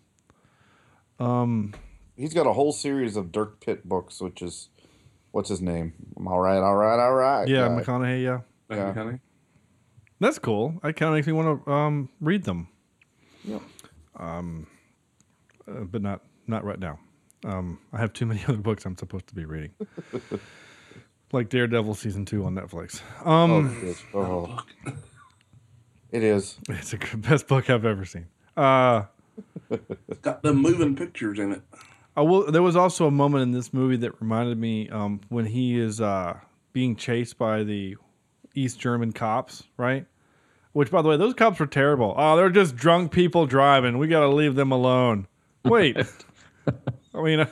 Um, He's got a whole series of Dirk Pitt books, which is what's his name? I'm all right, all right, all right. yeah, guy. McConaughey. Yeah, Thank Yeah. you, honey. that's cool. It kind of makes me want to um read them. Yep. Um, uh, but not not right now. Um, I have too many other books I'm supposed to be reading. like Daredevil season two on Netflix. Oh, Um, it is. Oh. It is. it's the best book I've ever seen. Uh, It's got the moving pictures in it. I will. There was also a moment in this movie that reminded me um, when he is uh, being chased by the East German cops, right? Which, by the way, those cops were terrible. Oh, they're just drunk people driving. We got to leave them alone. Wait, I mean, I,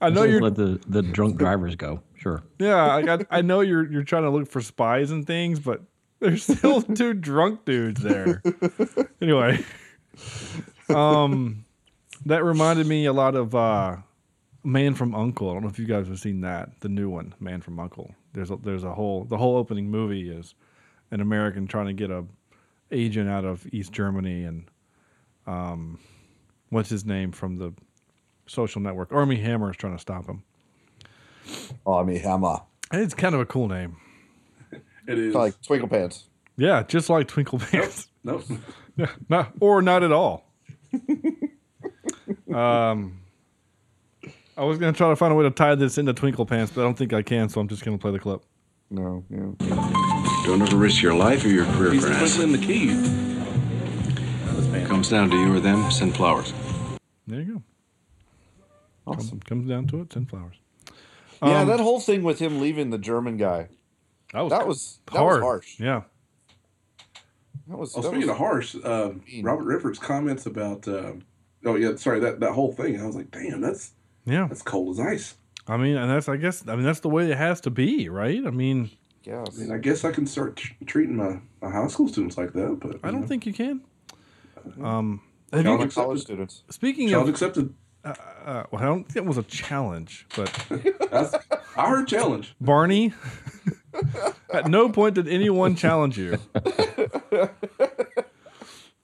I know you're. let the, the drunk drivers go. Sure. Yeah, I got. I know you're. You're trying to look for spies and things, but there's still two drunk dudes there. Anyway, um, that reminded me a lot of uh, Man from Uncle. I don't know if you guys have seen that, the new one, Man from Uncle. There's a, there's a whole the whole opening movie is an American trying to get a agent out of East Germany and um, what's his name from the Social Network? Armie Hammer is trying to stop him. Armie Hammer. It's kind of a cool name. It is. Like Twinkle Pants. Yeah, just like Twinkle Pants. Nope. Yeah, not or not at all. um, I was gonna try to find a way to tie this into Twinkle Pants, but I don't think I can, so I'm just gonna play the clip. No, yeah. Don't ever risk your life or your career He's for an asset. twinkling the keys. Comes down to you or them, send flowers. There you go. Awesome. Comes down to it, sunflowers. yeah, Um, that whole thing with him leaving the German guy. That was That was that was harsh. Yeah. That was. Oh, that speaking was- of harsh, um, Robert Redford's comments about, um, oh yeah, sorry that that whole thing. I was like, damn, that's Yeah. that's cold as ice. I mean, and that's I guess I mean that's the way it has to be, right? I mean, yeah. I mean, I guess I can start tr- treating my, my high school students like that, but I don't know, think you can. Um, have you, accepted. college students. speaking Challenge of, accepted. uh, well, I don't think it was a challenge, but I heard challenge. Barney, at no point did anyone challenge you.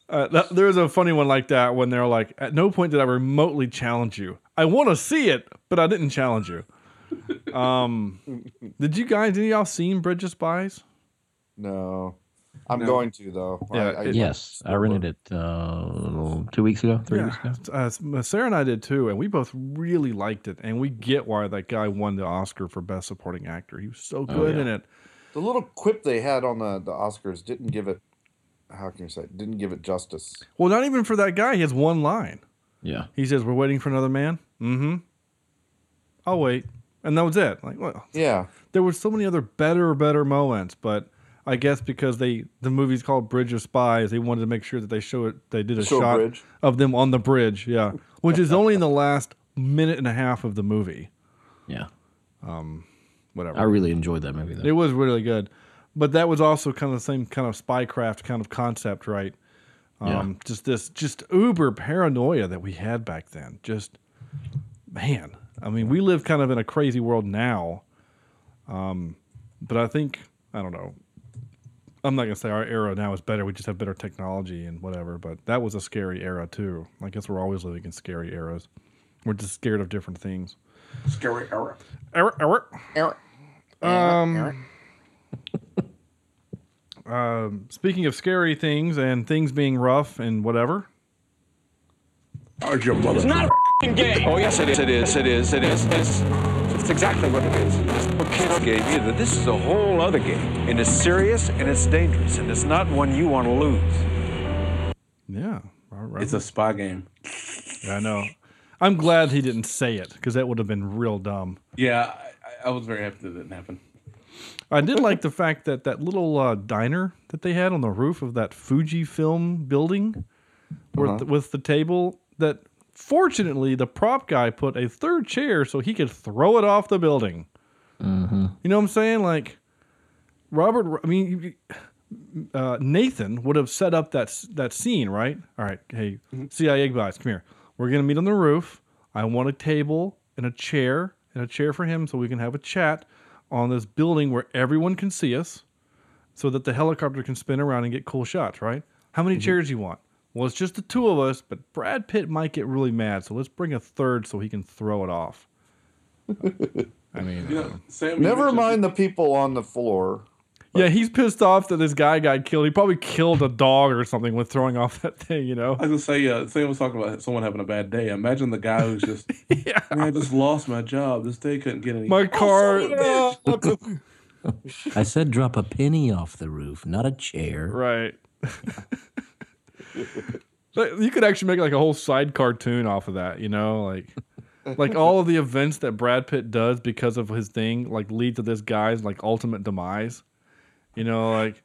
Uh, th- there was a funny one like that when they're like, at no point did I remotely challenge you. I want to see it, but I didn't challenge you. Um, did you guys, any of y'all seen Bridge of Spies? No, I'm No. going to though. Yeah, I, I, it- Yes, I rented it uh, two weeks ago, three weeks ago. Uh, Sarah and I did too, and we both really liked it. And we get why that guy won the Oscar for Best Supporting Actor. He was so good yeah. in it. The little quip they had on the the Oscars didn't give it. How can you say? it? Didn't give it justice. Well, not even for that guy. He has one line. Yeah. He says, "We're waiting for another man." Mm-hmm. I'll wait, and that was it. Like, well, Yeah. there were so many other better, better moments, but I guess because they the movie's called Bridge of Spies, they wanted to make sure that they show it. They did a Show shot bridge. of them on the bridge, yeah, which is only in the last minute and a half of the movie. Yeah. Um, Whatever. I really enjoyed that movie, though. It was really good, but that was also kind of the same kind of spycraft kind of concept, right? Yeah. Um, Just this, just uber paranoia that we had back then. Just man, I mean, we live kind of in a crazy world now. Um, but I think I don't know. I'm not gonna say our era now is better. We just have better technology and whatever. But that was a scary era too. I guess we're always living in scary eras. We're just scared of different things. Scary era. Era, era. Um, um, speaking of scary things and things being rough and whatever, How's your mother? It's not a game. Oh yes, it is. It is. It is. It is. It's, it's exactly what it is. It's what kids gave you. That this is a whole other game, and it's serious and it's dangerous, and it's not one you want to lose. Yeah. I remember. It's a spy game. Yeah, I know. I'm glad he didn't say it because that would have been real dumb. Yeah, I, I was very happy that didn't happen. I did like the fact that that little uh, diner that they had on the roof of that Fuji film building, with Uh-huh. with the table. That fortunately the prop guy put a third chair so he could throw it off the building. Mm-hmm. You know what I'm saying? Like Robert. I mean, uh, Nathan would have set up that that scene, right? All right, hey, CIA guys, come here. We're gonna meet on the roof. I want a table and a chair and a chair for him so we can have a chat on this building where everyone can see us, so that the helicopter can spin around and get cool shots. Right? How many mm-hmm. chairs you want? Well, it's just the two of us, but Brad Pitt might get really mad, so let's bring a third so he can throw it off. I mean, You know, um, Sam, Never mentioned- mind the people on the floor. Yeah, he's pissed off that this guy got killed. He probably killed a dog or something with throwing off that thing, you know? I was gonna say, uh, Sam was talking about someone having a bad day. Imagine the guy who's just, yeah. "Man, I just lost my job. This day couldn't get any. My car. I said drop a penny off the roof, not a chair. Right. You could actually make like a whole side cartoon off of that, you know? Like like all of the events that Brad Pitt does because of his thing like lead to this guy's like ultimate demise. You know, like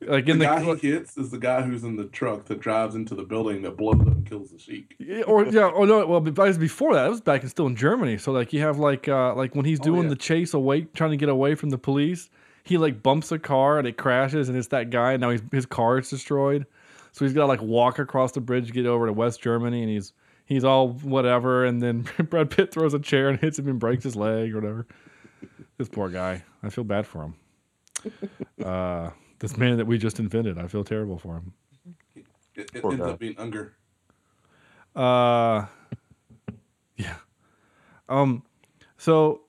like the in the, guy he hits is the guy who's in the truck that drives into the building that blows up and kills the sheik. Yeah, or yeah, or no, well, but was before that. It was back in still in Germany. So like you have like uh like when he's doing yeah. the chase away, trying to get away from the police, he like bumps a car and it crashes, and it's that guy. And now he's, his car is destroyed, so he's got to like walk across the bridge, to get over to West Germany, and he's he's all whatever. And then Brad Pitt throws a chair and hits him and breaks his leg or whatever. This poor guy. I feel bad for him. Uh, this man that we just invented. I feel terrible for him. It, it ends guy. up being Unger. Uh, yeah. Um, so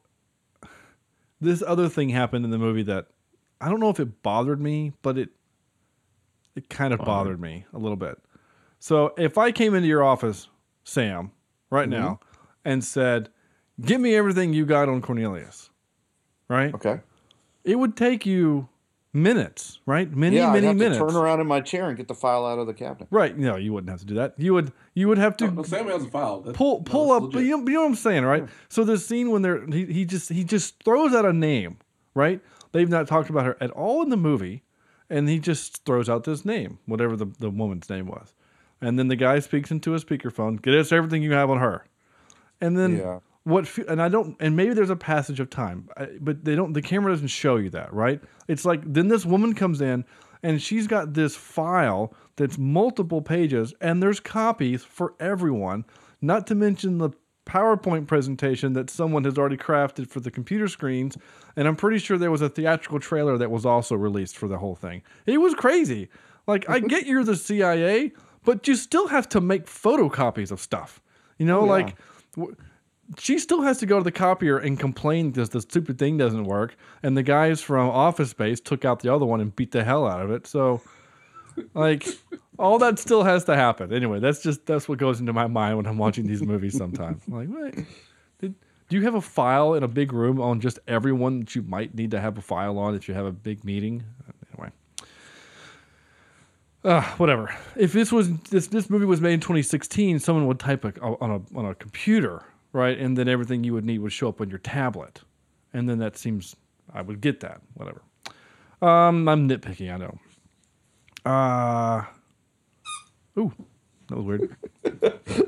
this other thing happened in the movie that I don't know if it bothered me, but it it kind of bothered me a little bit. So if I came into your office, Sam, right now, and said, "Give me everything you got on Cornelius," right? Okay. It would take you minutes, right? Many, yeah, many I'd have minutes. to turn around in my chair and get the file out of the cabinet. Right? No, you wouldn't have to do that. You would. You would have to oh, No, Sam has a file. That- pull pull that's up. legit. You know, you know what I'm saying, right? So the scene when they're he, he just he just throws out a name, right? They've not talked about her at all in the movie, and he just throws out this name, whatever the, the woman's name was, and then the guy speaks into a speakerphone. Get us everything you have on her, and then Yeah. What? And I don't. And maybe there's a passage of time, but they don't. The camera doesn't show you that, right? It's like then this woman comes in, and she's got this file that's multiple pages, and there's copies for everyone. Not to mention the PowerPoint presentation that someone has already crafted for the computer screens, and I'm pretty sure there was a theatrical trailer that was also released for the whole thing. It was crazy. Like I get you're the CIA, but you still have to make photocopies of stuff. You know, Oh, yeah. like. She still has to go to the copier and complain because the stupid thing doesn't work. And the guys from Office Space took out the other one and beat the hell out of it. So, like, all that still has to happen. Anyway, that's just that's what goes into my mind when I'm watching these movies. Sometimes, I'm like, wait, did do you have a file in a big room on just everyone that you might need to have a file on if you have a big meeting? Anyway. Uh, whatever. If this was this this movie was made in 2016, someone would type a, on a on a computer, right, and then everything you would need would show up on your tablet, and then that seems I would get that. Whatever. Um, I'm nitpicky. I know. Uh, ooh, that was weird.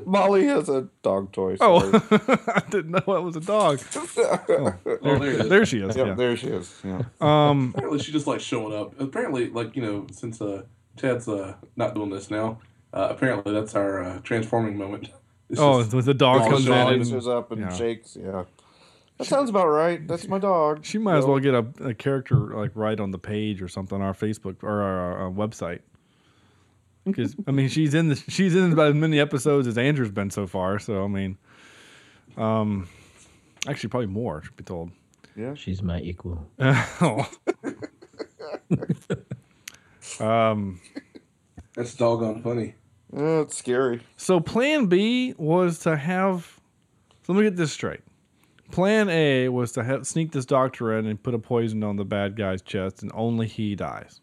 Molly has a dog toy. Oh. I didn't know that was a dog. Oh, Oh, there, there there she is. Yep, yeah. there she is. Yeah. Um, Apparently, she just likes showing up. Apparently, like you know, since uh, Chad's uh, not doing this now, uh, apparently that's our uh, transforming moment. It's oh, just- with the dog comes in and shows up and yeah. shakes. Yeah. That sounds about right. That's my dog. She might as well get a, a character like right on the page or something on our Facebook or our, uh website. Because I mean, she's in the, she's in about as many episodes as Andrew's been so far. So I mean, um, actually probably more. Should be told. Yeah. She's my equal. Oh. um, That's doggone funny. Yeah, it's scary. So plan B was to have. So let me get this straight. Plan A was to have, sneak this doctor in and put a poison on the bad guy's chest, and only he dies.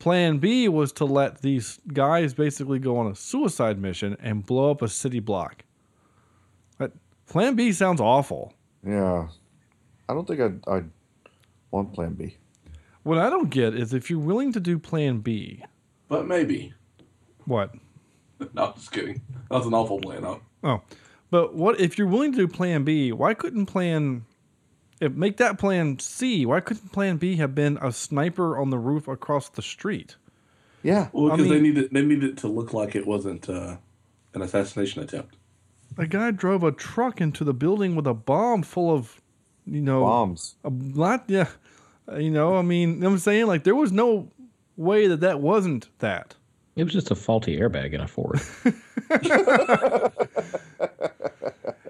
Plan B was to let these guys basically go on a suicide mission and blow up a city block. But Plan B sounds awful. Yeah. I don't think I'd, I'd want Plan B. What I don't get is if you're willing to do Plan B, But maybe. what? No, I'm just kidding. That's an awful plan. Huh? Oh, but what if you're willing to do Plan B? Why couldn't Plan if make that Plan C? Why couldn't Plan B have been a sniper on the roof across the street? Yeah. Well, I because they needed they needed it to look like it wasn't uh, an assassination attempt. A guy drove a truck into the building with a bomb full of, you know, Bombs. A lot, yeah. You know, I mean, you know what I'm saying like there was no way that that wasn't that. It was just a faulty airbag in a Ford.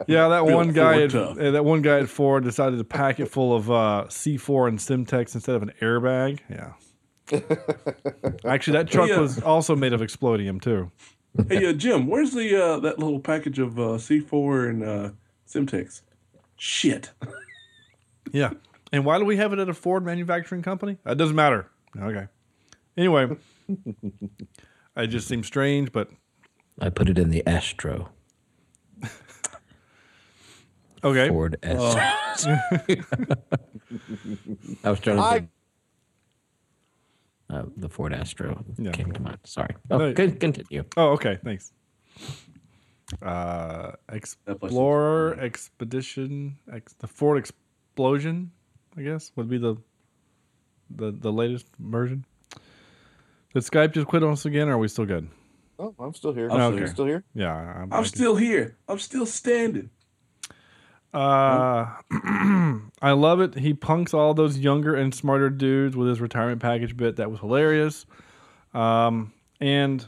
Yeah, that Built one guy, at, uh, that one guy at Ford decided to pack it full of uh, C4 and Semtex instead of an airbag. Yeah. Actually, that truck Hey, uh, was also made of explodium too. hey, uh, Jim, where's the uh, that little package of uh, C4 and uh, Semtex? Shit. Yeah. And why do we have it at a Ford manufacturing company? That doesn't matter. Okay. Anyway, it just seem strange, but I put it in the Astro. okay. Ford Astro. I was trying to I- think. Uh, the Ford Astro Yeah. came to mind. Sorry. Oh, No. continue. Oh, okay. Thanks. Uh, Explorer Expedition, ex, the Ford Explosion, I guess would be the the the latest version. Did Skype just quit on us again? Or are we still good? Oh, I'm still here. I'm still You here. still here? Yeah, I'm, I'm still here. I'm still standing. Uh, I love it. He punks all those younger and smarter dudes with his retirement package bit. That was hilarious. Um, and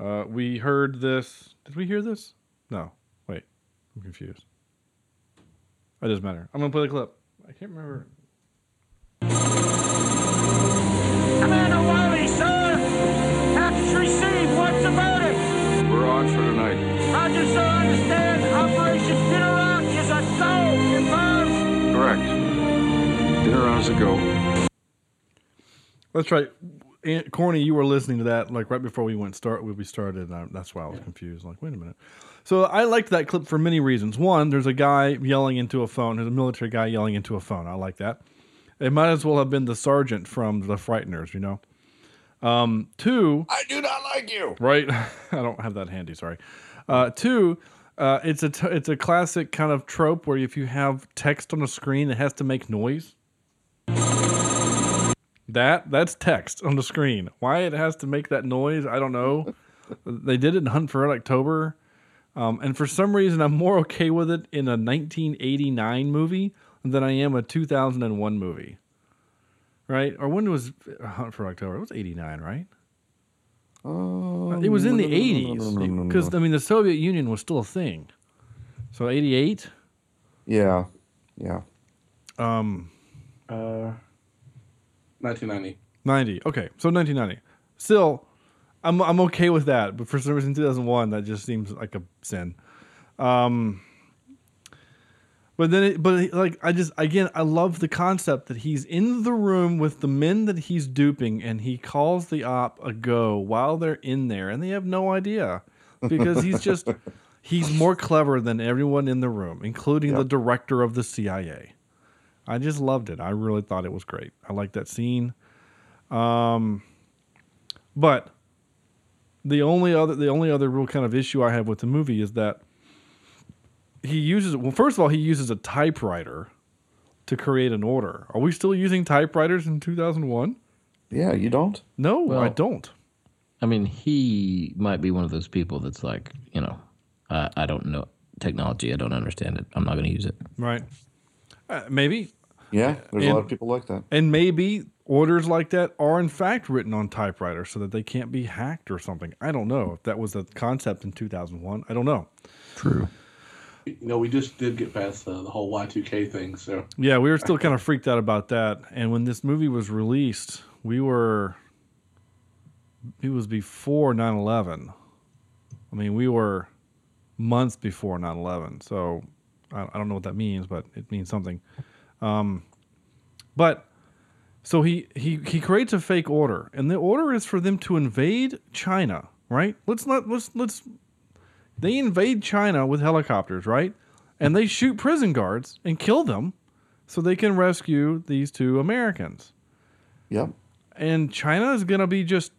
uh, we heard this. Did we hear this? No. Wait, I'm confused. It doesn't matter. I'm gonna play the clip. I can't remember. We're on for tonight. Roger, sir. Understand. Operation Dinner Rock is a go. Confirmed. Correct. Dinner on as a go. That's right. Aunt Corny, you were listening to that like right before we went start. We started. And I, that's why I was confused. Like, wait a minute. So I liked that clip for many reasons. One, there's a guy yelling into a phone. There's a military guy yelling into a phone. I like that. It might as well have been the sergeant from the Frighteners, you know. Um, two, I do not like you. right? I don't have that handy. Sorry. Uh, two, uh, it's a t- it's a classic kind of trope where if you have text on a screen, it has to make noise. That that's text on the screen. Why it has to make that noise, I don't know. they did it in Hunt for Red October, um, and for some reason, I'm more okay with it in a 1989 movie than I am a 2001 movie. Right? Or when was Hunt for October? It was 89, right? it was in the 80s because I mean the Soviet Union was still a thing. So 88. Yeah. Yeah. Um, Uh, 1990. 90. Okay, so 1990. Still, I'm I'm okay with that, but for some reason 2001 that just seems like a sin. Um, but then, it, but like I just again I love the concept that he's in the room with the men that he's duping, and he calls the op a go while they're in there, and they have no idea because he's just he's more clever than everyone in the room, including the director of the CIA. I just loved it. I really thought it was great. I like that scene. Um, but the only other the only other real kind of issue I have with the movie is that he uses well first of all he uses a typewriter to create an order. Are we still using typewriters in 2001? Yeah, you don't? No, I don't. I mean, he might be one of those people that's like, you know, I I don't know technology. I don't understand it. I'm not going to use it. Right. Uh, maybe. Yeah, there's a lot of people like that. And maybe orders like that are in fact written on typewriters so that they can't be hacked or something. I don't know if that was the concept in 2001. I don't know. True. You know, we just did get past uh, the whole Y2K thing, so Yeah, we were still kind of freaked out about that. And when this movie was released, we were it was before 9/11. I mean, we were months before 9/11, so I, I don't know what that means, but it means something. Um, but so he he he creates a fake order, and the order is for them to invade China, right? Let's not let's let's they invade China with helicopters, right? And they shoot prison guards and kill them so they can rescue these two Americans. Yep. And China is going to be just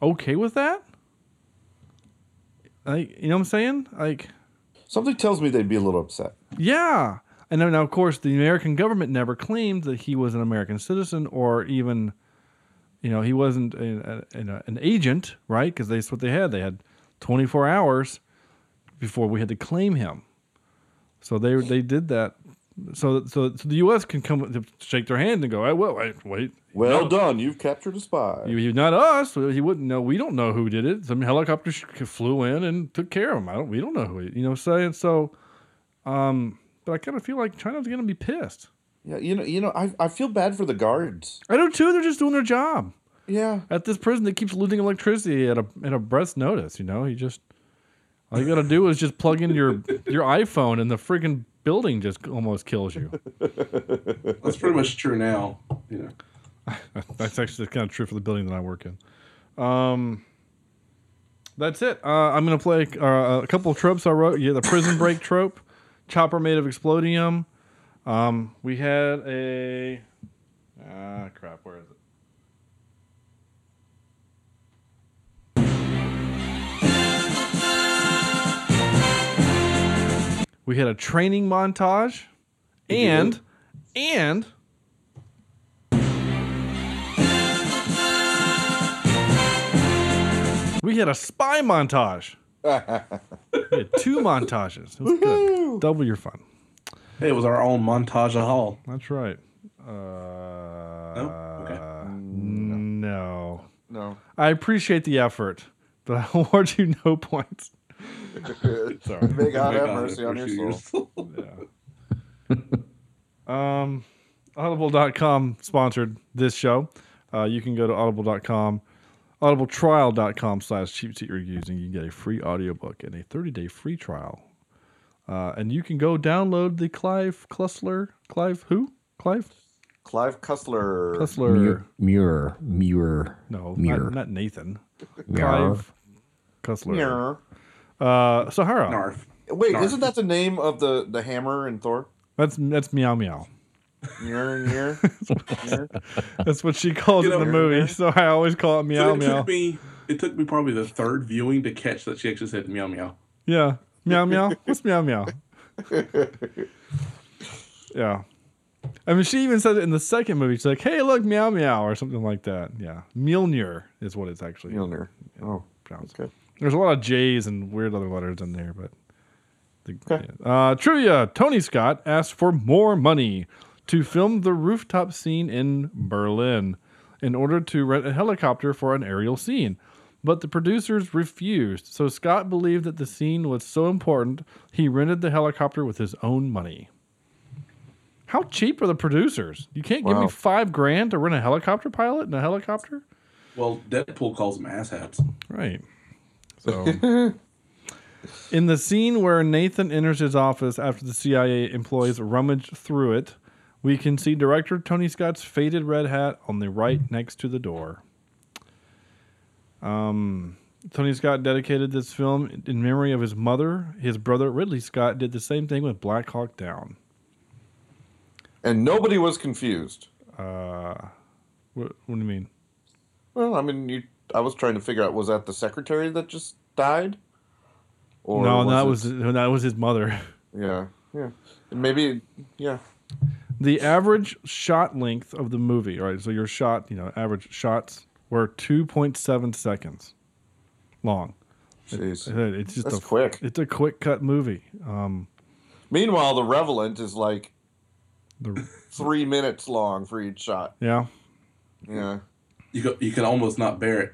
okay with that? Like, you know what I'm saying? Like Something tells me they'd be a little upset. yeah. And then, now, of course, the American government never claimed that he was an American citizen or even, you know, he wasn't a, a- an agent, right? Because that's what they had. They had 24 hours before we had to claim him. So they they did that. So so, so the U.S. can come shake their hand and go, "Hey, well, wait, wait. Well no, done, you've captured a spy. You, you not us. He wouldn't know. We don't know who did it. Some helicopter flew in and took care of him. I don't. We don't know who. He, you know, what I'm saying so. Um, but I kind of feel like China's gonna be pissed. Yeah, you know, you know, I I feel bad for the guards. I do too. They're just doing their job. Yeah. At this prison that keeps losing electricity at a at a breath's notice. You know, you just all you gotta do is just plug in your your iPhone and the freaking building just almost kills you. That's pretty much true now. You know. That's actually kind of true for the building that I work in. Um, that's it. Uh, I'm gonna play uh, a couple of tropes I wrote. Yeah, the prison break trope, chopper made of explodium. Um, we had a ah crap. Where is it? We had a training montage, and and we had a spy montage. we had two montages. It was good. Double your fun. It was our own montage of hall. That's right. Uh, okay. No. No. I appreciate the effort, but I award you no points. Sorry. May God May have God mercy on have your mercy soul. Um, Audible.com sponsored this show. Uh, you can go to audible.com, audibletrial.com slash cheap seat reviews, and you can get a free audiobook and a 30 day free trial. Uh, and you can go download the Clive Clussler. Clive who? Clive? Clive Cussler. Cussler. Muir, Muir, No, Muir. not, not Nathan. Muir. Clive Cussler. Muir. Uh, Sahara. Narf. Wait, Narf. isn't that the name of the the hammer in Thor? That's that's meow meow. Muir, Muir, Muir. That's what she calls it in the know, movie. So I always call it meow So it meow. took me. It took me probably the third viewing to catch that she actually said meow meow. Yeah. Meow meow. What's meow meow? yeah. I mean, she even said it in the second movie. She's like, "Hey, look, meow meow," or something like that. Yeah, Mjolnir is what it's actually Mjolnir. Oh, pronounced. okay. There's a lot of J's and weird other letters in there, but. The, yeah. uh, trivia: Tony Scott asked for more money to film the rooftop scene in Berlin in order to rent a helicopter for an aerial scene. But the producers refused, so Scott believed that the scene was so important he rented the helicopter with his own money. How cheap are the producers? You can't give me five grand to rent a helicopter pilot and a helicopter? Well, Deadpool calls them asshats. Right. So, in the scene where Nathan enters his office after the CIA employees rummage through it, we can see director Tony Scott's faded red hat on the right next to the door. Um, Tony Scott dedicated this film in memory of his mother. His brother Ridley Scott did the same thing with Black Hawk Down. And nobody was confused. Uh, what, what do you mean? Well, I mean, you. I was trying to figure out was that the secretary that just died? Or no, that it- was that was his mother. Yeah, yeah. Maybe, yeah. The average shot length of the movie, all right? So your shot, you know, average shots were 2.7 seconds long. Jeez. it- it's just That's a quick. It's a quick cut movie. Um, Meanwhile, the Revenant is like the, three minutes long for each shot. yeah. Yeah. You go, you can almost not bear it.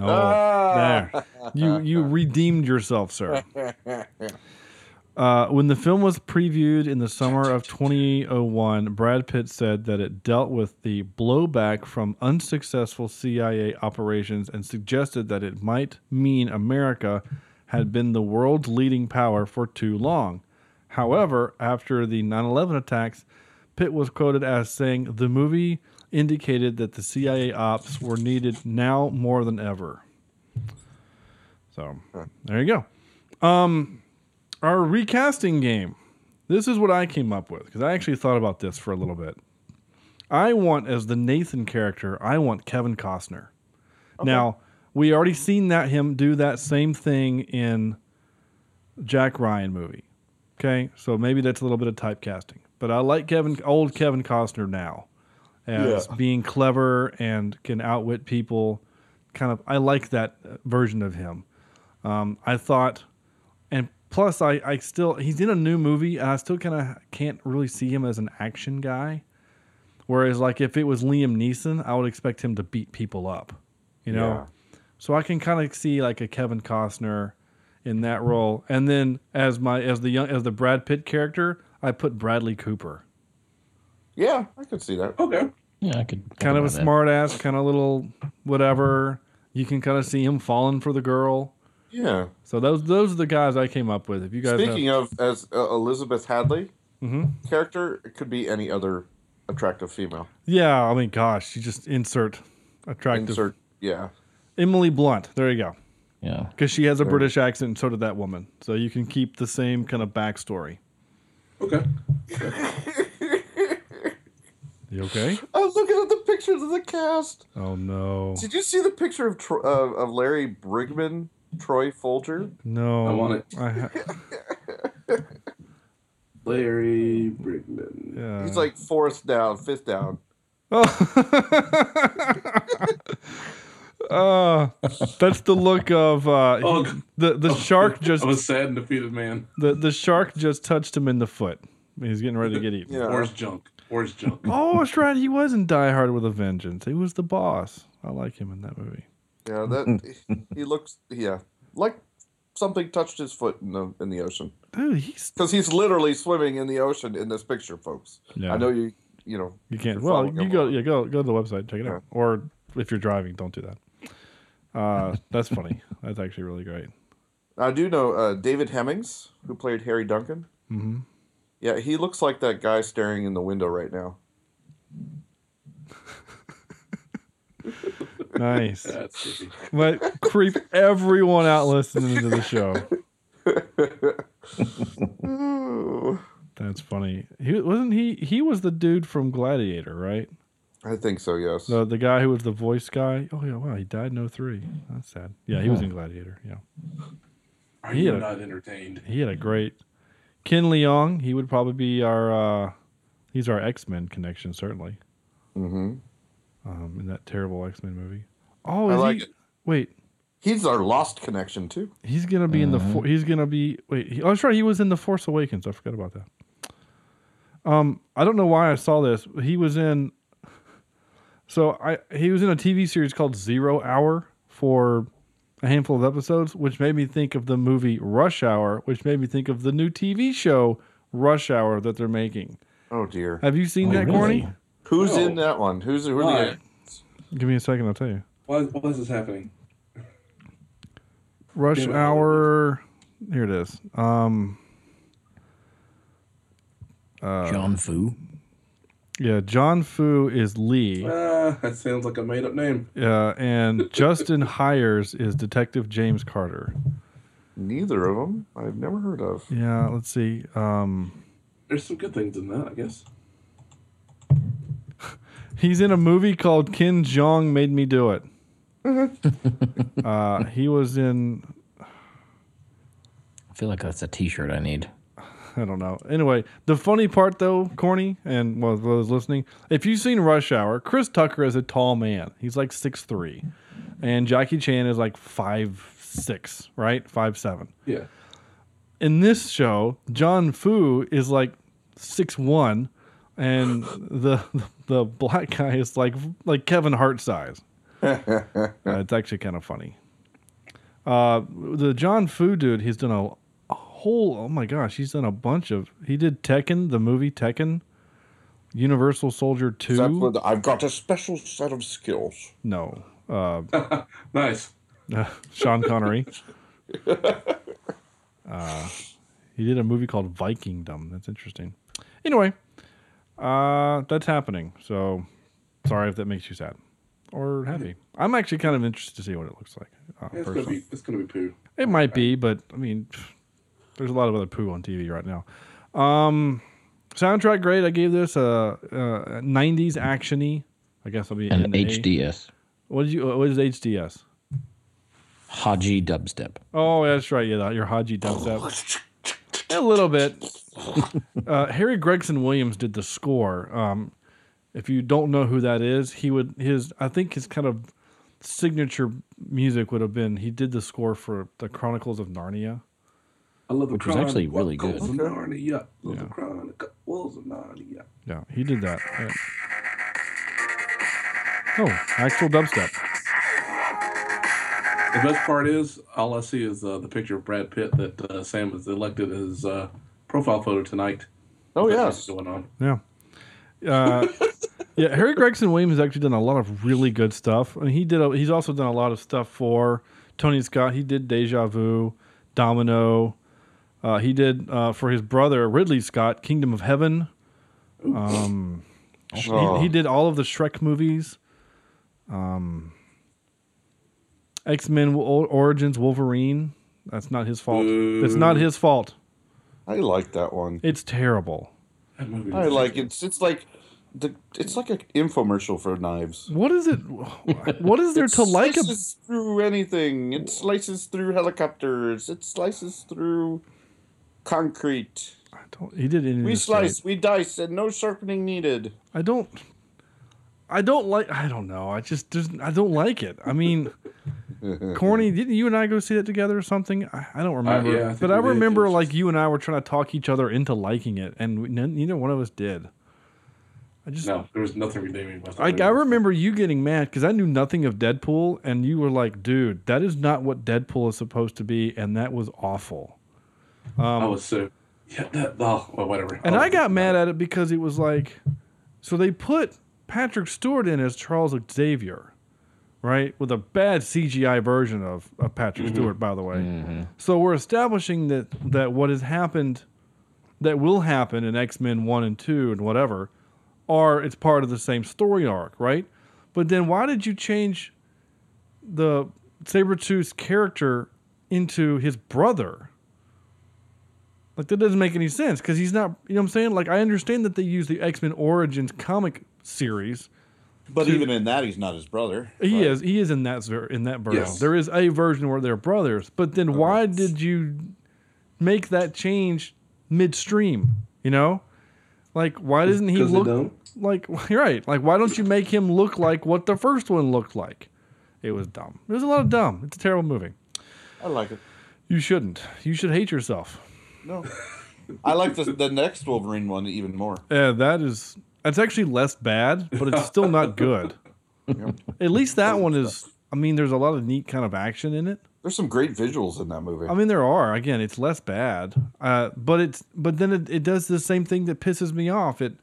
Oh, Ah. there. You you redeemed yourself, sir. Uh, when the film was previewed in the summer of 2001, Brad Pitt said that it dealt with the blowback from unsuccessful CIA operations and suggested that it might mean America had been the world's leading power for too long. However, after the 9 11 attacks, Pitt was quoted as saying the movie indicated that the CIA ops were needed now more than ever. So there you go. Um, our recasting game. This is what I came up with because I actually thought about this for a little bit. I want as the Nathan character. I want Kevin Costner. Now we already seen that him do that same thing in Jack Ryan movie. Okay, so maybe that's a little bit of typecasting, but I like Kevin, old Kevin Costner now, as Yeah. being clever and can outwit people. Kind of, I like that uh, version of him. Um, I thought, and plus, I, I still he's in a new movie, and I still kind of can't really see him as an action guy. Whereas, like if it was Liam Neeson, I would expect him to beat people up, you know. Yeah. So I can kind of see like a Kevin Costner in that role, and then as my as the young as the Brad Pitt character, I put Bradley Cooper. Yeah, I could see that. Okay. Yeah, I could. Kind of a buy that. smart ass, kind of little whatever. You can kind of see him falling for the girl. Yeah. So those those are the guys I came up with. If you guys Speaking have, of, as uh, Elizabeth Hadley Mhm. character, it could be any other attractive female. yeah, I mean, gosh, you just insert attractive Insert, yeah. Emily Blunt. There you go. Yeah. Because she has a There. British accent, and so did that woman. So you can keep the same kind of backstory. Okay. You okay? I was looking at the pictures of the cast. Oh no. Did you see the picture of Tro- uh, of Larry Bryggman, Troy Folger? No. I want it. I ha- Larry Bryggman. yeah. He's like fourth down, fifth down. uh, that's the look of uh, Oh, he- the the shark just I'm a sad and defeated man. the the shark just touched him in the foot. He's getting ready to get eaten. Yeah. Where's junk? Where's junk? Oh, that's right. He was in Die Hard with a Vengeance. He was the boss. I like him in that movie. Yeah, that he looks. Yeah, like something touched his foot in the in the ocean Dude, he's because he's literally swimming in the ocean in this picture, folks. Yeah. I know you. You know you can't. Well, you go. along. Yeah, go go to the website, check it out. Or if you're driving, don't do that. Uh, that's funny. That's actually really great. I do know uh, David Hemmings, who played Harry Duncan. hmm Yeah, he looks like that guy staring in the window right now. Nice. That's creepy. But creep everyone out listening to the show. That's funny. He wasn't he. He was the dude from Gladiator, right? I think so. Yes. The the guy who was the voice guy. Oh yeah, wow, he died in 03. That's sad. Yeah, he was in Gladiator. Yeah, Are He you had a- not entertained? he had a great. Ken Leung. He would probably be our. uh He's our X Men connection, certainly. Mm-hmm. Um, in that terrible X Men movie. Oh, I like he? it. Wait, He's our lost connection too. He's gonna be in the. For, he's gonna be. Wait. He, oh, that's right. He was in the Force Awakens. I forgot about that. Um, I don't know why I saw this. He was in. So I he was in a TV series called Zero Hour for a handful of episodes, which made me think of the movie Rush Hour, which made me think of the new TV show Rush Hour that they're making. Oh dear. Have you seen Oh, that, really? Corny? Who's No. in that one? Who's who are Why? the? Give me a second. I'll tell you. Why, why is this happening? Rush Damn. Hour. Here it is. Um. uh, Jon Foo. Yeah, Jon Foo is Lee. Ah, that sounds like a made up name. Uh, and Justin Hires is Detective James Carter. Neither of them I've never heard of. Yeah, let's see. Um, There's some good things in that, I guess. he's in a movie called Kin Jong Made Me Do It. uh, he was in, I feel like that's a T-shirt I need. I don't know. Anyway, the funny part though, Corny, and well, those listening, if you've seen Rush Hour, Chris Tucker is a tall man. He's like six three, and Jackie Chan is like five six, right? Five seven. Yeah. in this show, Jon Foo is like six one, and the the black guy is like like Kevin Hart size. Uh, it's actually kind of funny. Uh, the Jon Foo dude, he's done a, a whole. Oh my gosh, he's done a bunch of. He did Tekken, the movie Tekken, Universal Soldier Two. That the- I've got a special set of skills. No. Uh, nice. Sean Connery. uh, he did a movie called Vikingdom. That's interesting. Anyway, uh, that's happening. So sorry if that makes you sad or happy. I'm actually kind of interested to see what it looks like. Uh, It's gonna personally. be it's gonna be poo. It might be, but I mean, there's a lot of other poo on TV right now. Um, soundtrack great. I gave this a, a 90s actiony. I guess I'll be an A. HDS. What did you? What is HDS? Haji dubstep. Oh, that's right. Yeah, your Haji dubstep. a little bit. uh, Harry Gregson Williams did the score. Um, if you don't know who that is, he would his I think his kind of signature music would have been he did the score for the Chronicles of Narnia. I love the Which was actually really good. Chronicles Narnia. Love Yeah. the Chronicles of Narnia. Yeah, he did that. Yeah. Oh, actual dubstep. The best part is all I see is uh, the picture of Brad Pitt that uh, Sam has elected as uh, profile photo tonight. Oh That's yes. going on. Yeah. Uh, yeah, Harry Gregson Williams has actually done a lot of really good stuff. I mean, he did. A, he's also done a lot of stuff for Tony Scott. He did Deja Vu, Domino. Uh, he did uh, for his brother Ridley Scott, Kingdom of Heaven. Um, he, Oh. he did all of the Shrek movies. Um, X Men Origins Wolverine. That's not his fault. It's not his fault. I like that one. It's terrible. I was- like it's it's like the it's like an infomercial for knives. What is it? What is there It to like? ab- slices through anything. It slices through helicopters. It slices through concrete. I don't. He did it. We his slice, state. we dice, and no sharpening needed. I don't. I don't like. I don't know. I just. There's, I don't like it. I mean, corny. Didn't you and I go see it together or something? I, I don't remember. Uh, yeah, I but I we did. Remember like you and I were trying to talk each other into liking it, and we, none- neither one of us did. I just. No, there was nothing redeeming about that. I. I remember you getting mad because I knew nothing of Deadpool, and you were like, "Dude, that is not what Deadpool is supposed to be," and that was awful. Um, I was so yeah. That, oh, well, whatever. And Oh, I got mad at it because it was like, so they put Patrick Stewart in as Charles Xavier, right? With a bad CGI version of, of Patrick mm-hmm. Stewart, by the way. Mm-hmm. So we're establishing that that what has happened, that will happen in X Men One and Two and whatever, are it's part of the same story arc, right? But then why did you change the Sabretooth's character into his brother? Like that doesn't make any sense because he's not. You know what I'm saying? Like I understand that they use the X Men Origins comic series. But to- even in that, he's not his brother. He is. He is in that in that version. Yes. There is a version where they're brothers. But then why did you make that change midstream? You know, like why doesn't he 'Cause they look don't? like you're right? Like why don't you make him look like what the first one looked like? It was dumb. There's a lot of dumb. It's a terrible movie. I like it. You shouldn't. You should hate yourself. No, I like the the next Wolverine one even more. Yeah, that is. That's actually less bad, but it's still not good. At least that one is. I mean, there's a lot of neat kind of action in it. There's some great visuals in that movie. I mean, there are. Again, it's less bad, uh, but it's but then it, it does the same thing that pisses me off. It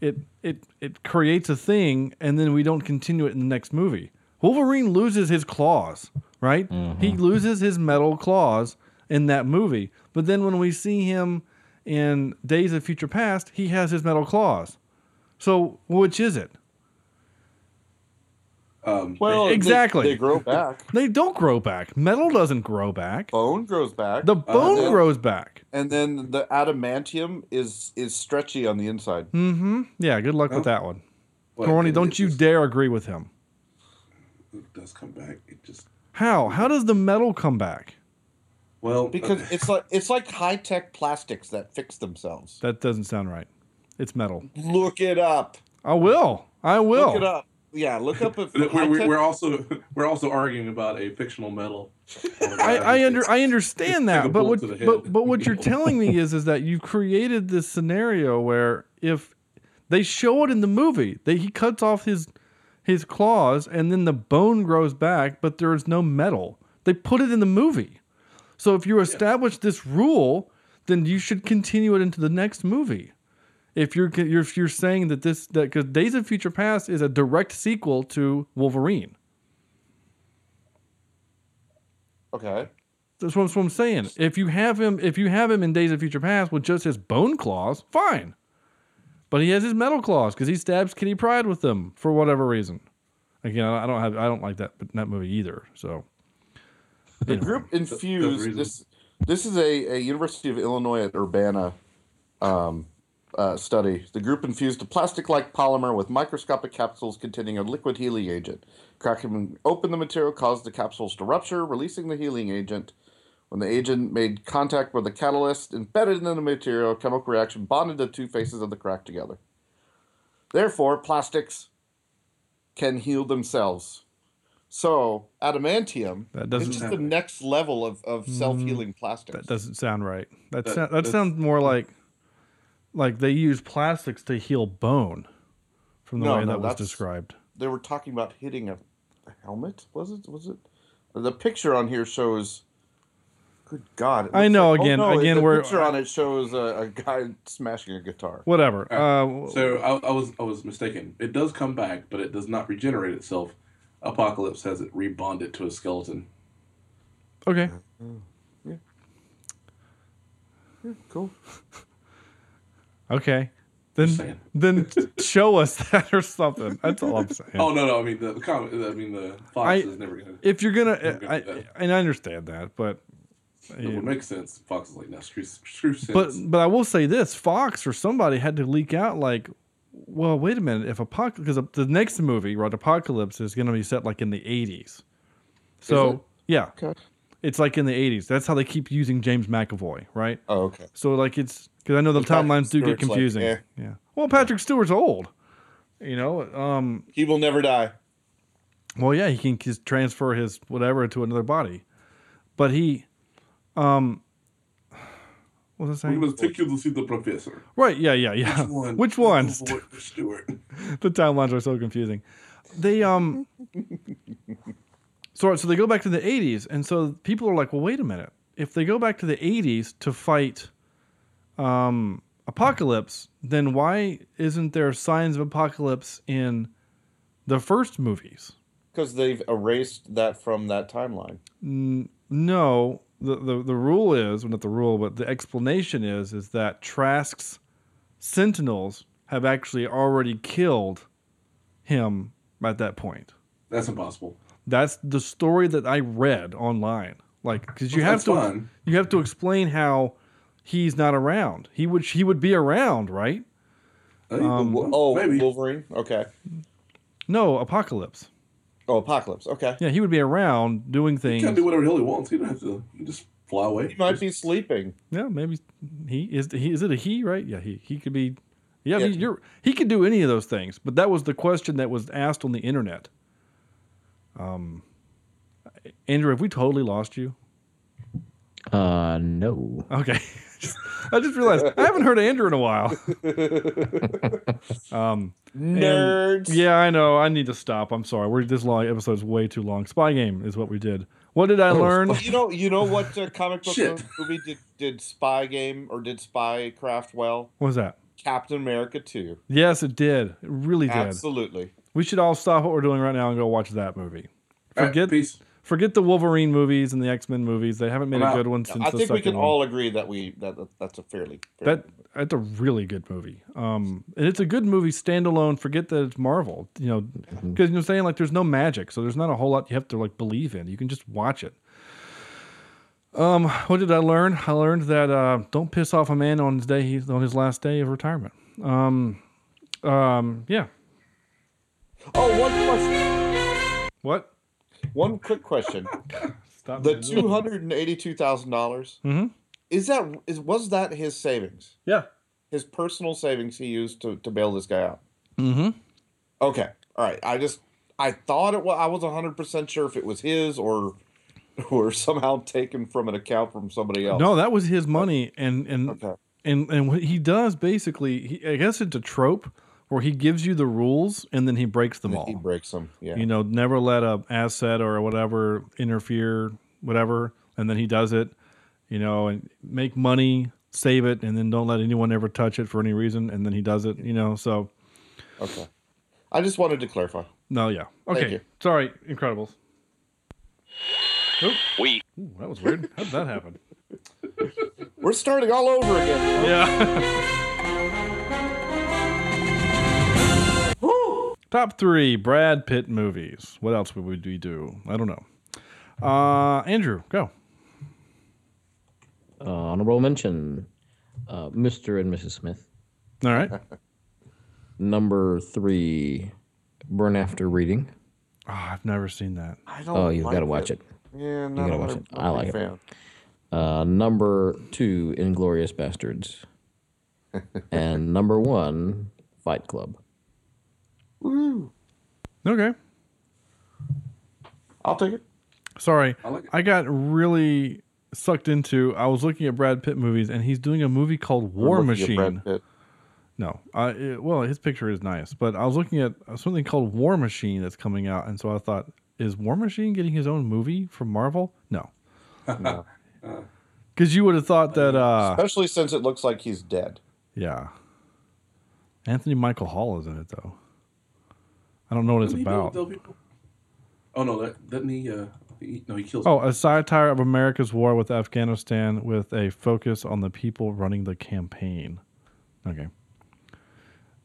it it it creates a thing, and then we don't continue it in the next movie. Wolverine loses his claws, right? He loses his metal claws in that movie, but then when we see him in Days of Future Past, he has his metal claws. So which is it? Um, well, exactly. They, grow back. They don't grow back. Metal doesn't grow back. Bone grows back. The bone then- grows back. and then the adamantium is is stretchy on the inside. Mm-hmm. Yeah, good luck with that one. Well, Corny, don't you just- dare agree with him. it does come back. It just How? How does the metal come back? Well Because uh, it's like it's like high tech plastics that fix themselves. That doesn't sound right. It's metal. Look it up. I will. I will. Look it up. Yeah, look up if we're, we're, we're also we're also arguing about a fictional metal. I, I under I understand that, but what but but what you're telling me is is that you created this scenario where if they show it in the movie, that he cuts off his his claws and then the bone grows back, but there is no metal. They put it in the movie. So if you establish this rule, then you should continue it into the next movie. If you're you're if you're saying that this that because Days of Future Past is a direct sequel to Wolverine. Okay. That's what, that's what I'm saying. If you have him, if you have him in Days of Future Past with just his bone claws, fine. But he has his metal claws because he stabs Kitty Pryde with them for whatever reason. Again, I don't have, I don't like that that movie either. So The group infused this. This is a, a University of Illinois at Urbana um, uh, study. The group infused a plastic-like polymer with microscopic capsules containing a liquid healing agent. Cracking open the material caused the capsules to rupture, releasing the healing agent. When the agent made contact with the catalyst embedded in the material, a chemical reaction bonded the two faces of the crack together. Therefore, plastics can heal themselves. So, adamantium That doesn't is just sound- the next level of, of self-healing plastics. that doesn't sound right. That That- sou- that sounds more like like they use plastics to heal bone, from the No, way no, that was described. They were talking about hitting a, a helmet. Was it? Was it? The picture on here shows. Good God! I know, like- oh, again- no, again, the we're- picture on it shows a, a guy smashing a guitar. Whatever. Alright, Uh, so I, I was I was mistaken. It does come back, but it does not regenerate itself. Apocalypse has it rebonded to a skeleton. Okay. Yeah, oh, yeah cool. Okay. Then then show us that or something. That's all I'm saying. Oh no no! I mean the comic. I mean the Fox I- is never gonna. If you're gonna, gonna I, do and I understand that, but It would make sense. Fox is like, no, screw, screw sense. But but I will say this: Fox or somebody had to leak out like, well, wait a minute. If apocalypse, because the next movie, right, Apocalypse, is going to be set like in the '80s. So it? yeah, Okay. it's like in the '80s. That's how they keep using James McAvoy, right? Oh, okay. So like it's because I know the timelines do get Stewart's like, confusing. eh. Yeah. Well, Patrick Stewart's old. You know, um, he will never die. Well, yeah, he can just transfer his whatever to another body, but he, um, what was I we saying? must take you to see the professor. Right. Yeah. Yeah. Yeah. Which one? Which one? Avoid the Stewart. the timelines are so confusing. They um. so so they go back to the '80s, and so people are like, well, wait a minute. If they go back to the '80s to fight, um, apocalypse, then why isn't there signs of apocalypse in the first movies? Because they've erased that from that timeline. N- no, the, the the rule is well, not the rule, but the explanation is is that Trask's Sentinels have actually already killed him at that point. That's impossible. That's the story that I read online. Like, because you Well, have to that's fine. you have to explain how he's not around. He would he would be around, right? Um, oh, Wolverine. Okay. No, Apocalypse. Oh, Apocalypse. Okay. Yeah, he would be around doing He things. can do whatever the hell he wants. He don't have to. He just fly away. He might be sleeping. Yeah, maybe he is. He is it a he? Right? Yeah, he he could be. Yeah, I mean, you're he could do any of those things. But that was the question that was asked on the internet. Um, Andrew, have we totally lost you? Uh, no. Okay. I just realized I haven't heard Andrew in a while. um, Nerds. yeah, I know. I need to stop. I'm sorry. We're this long episode's way too long. Spy game is what we did. What did I learn? But you know, you know what uh, comic book Shit. movie did, did Spy Game or did Spy Craft well? What was that? Captain America 2. Yes, it did. It really did. Absolutely. We should all stop what we're doing right now and go watch that movie. All right, Forget peace. Forget the Wolverine movies and the X Men movies. They haven't made I'm a good one since I think we can one. all agree that we that, that that's a fairly, fairly that that's a really good movie. Um, and it's a good movie standalone. Forget that it's Marvel. You know, Mm-hmm. because you're saying like there's no magic, so there's not a whole lot you have to like believe in. You can just watch it. Um, what did I learn? I learned that uh, don't piss off a man on his day he's on his last day of retirement. Um, um, yeah. Oh, one question. What? One quick question. Stop the me. two hundred and eighty-two thousand dollars Mhm. is that is was that his savings? Yeah. His personal savings he used to to bail this guy out. Mm-hmm. Okay, all right. I just I thought it was. I was hundred percent sure if it was his or or somehow taken from an account from somebody else. No, that was his money, and and and and what he does basically, he, I guess it's a trope where he gives you the rules and then he breaks them all. he breaks them. Yeah. You know, never let a asset or whatever interfere, whatever, and then he does it. you know, and make money, save it, and then don't let anyone ever touch it for any reason, and then he does it, you know. So Okay. I just wanted to clarify. no, yeah, Thank okay. you. Sorry, Incredibles. Oop. We Ooh, that was weird. How did that happen? We're starting all over again. Yeah. Top three Brad Pitt movies. What else would we do? I don't know. Uh, Andrew, go. Uh, honorable mention, uh, Mr. and Mrs. Smith. All right. Number three, Burn After Reading. Oh, I've never seen that. I don't Oh, you've like got to watch it. Yeah, You not gotta watch it. I like big it. Uh, number two, Inglourious Basterds. and number one, Fight Club. Woo. Okay. I'll take it. Sorry. I like it. I got really sucked into. I was looking at Brad Pitt movies, and he's doing a movie called War We're looking at Brad Machine. No, uh, it- well, his picture is nice, but I was looking at something called War Machine that's coming out, and so I thought, is War Machine getting his own movie from Marvel? No, No. because you would have thought that. Uh, Especially since it looks like he's dead. yeah, Anthony Michael Hall is in it though. I don't know what it's Doesn't he about. kill people? Oh no, that doesn't he? Uh, he no, he kills. Oh, a satire of America's war with Afghanistan with a focus on the people running the campaign. Okay.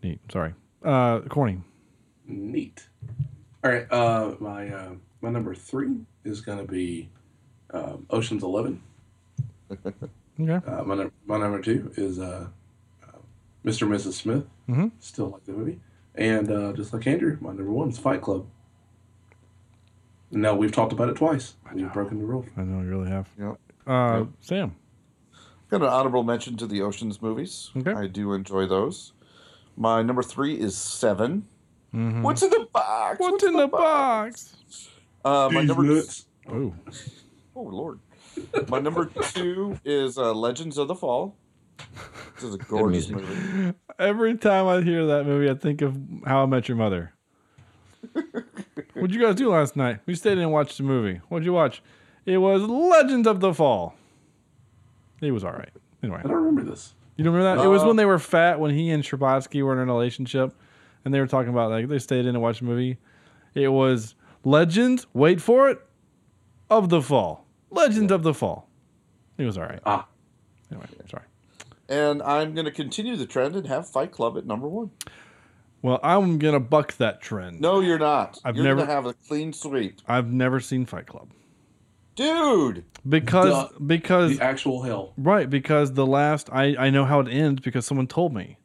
Neat. Sorry. Uh, Corny. Neat. All right. Uh, my uh, my number three is going to be um, Ocean's Eleven. Okay. Uh, my, my number two is uh, uh, Mr. and Mrs. Smith. Mhm. Still like the movie. And uh, just like Andrew, my number one is Fight Club. No, we've talked about it twice. We've broken the rule. I know you really have. Yep. Uh, Sam. Got an honorable mention to the Ocean's movies. Okay. I do enjoy those. My number three is 7 Mhm. What's in the box? What's in the box? Uh, my These number nuts. Oh. Oh Lord. My number two is uh, Legends of the Fall. This is a gorgeous movie. Every time I hear that movie, I think of How I Met Your Mother. What'd you guys do last night? We stayed in and watched the movie. What'd you watch? It was Legends of the Fall. It was all right. Anyway, I don't remember this. you don't remember that? it was Uh, when they were fat, when he and Scherbatsky were in a relationship, and they were talking about like they stayed in and watched a movie. It was Legends. Wait for it. Of the Fall. Legends of the Fall. It was all right. Ah, Anyway, sorry. And I'm going to continue the trend and have Fight Club at number one. Well, I'm gonna buck that trend. No, you're not. I've you're never- going to have a clean sweep. I've never seen Fight Club Dude! because Duh. because the actual hell. right because the last I I know how it ends because someone told me.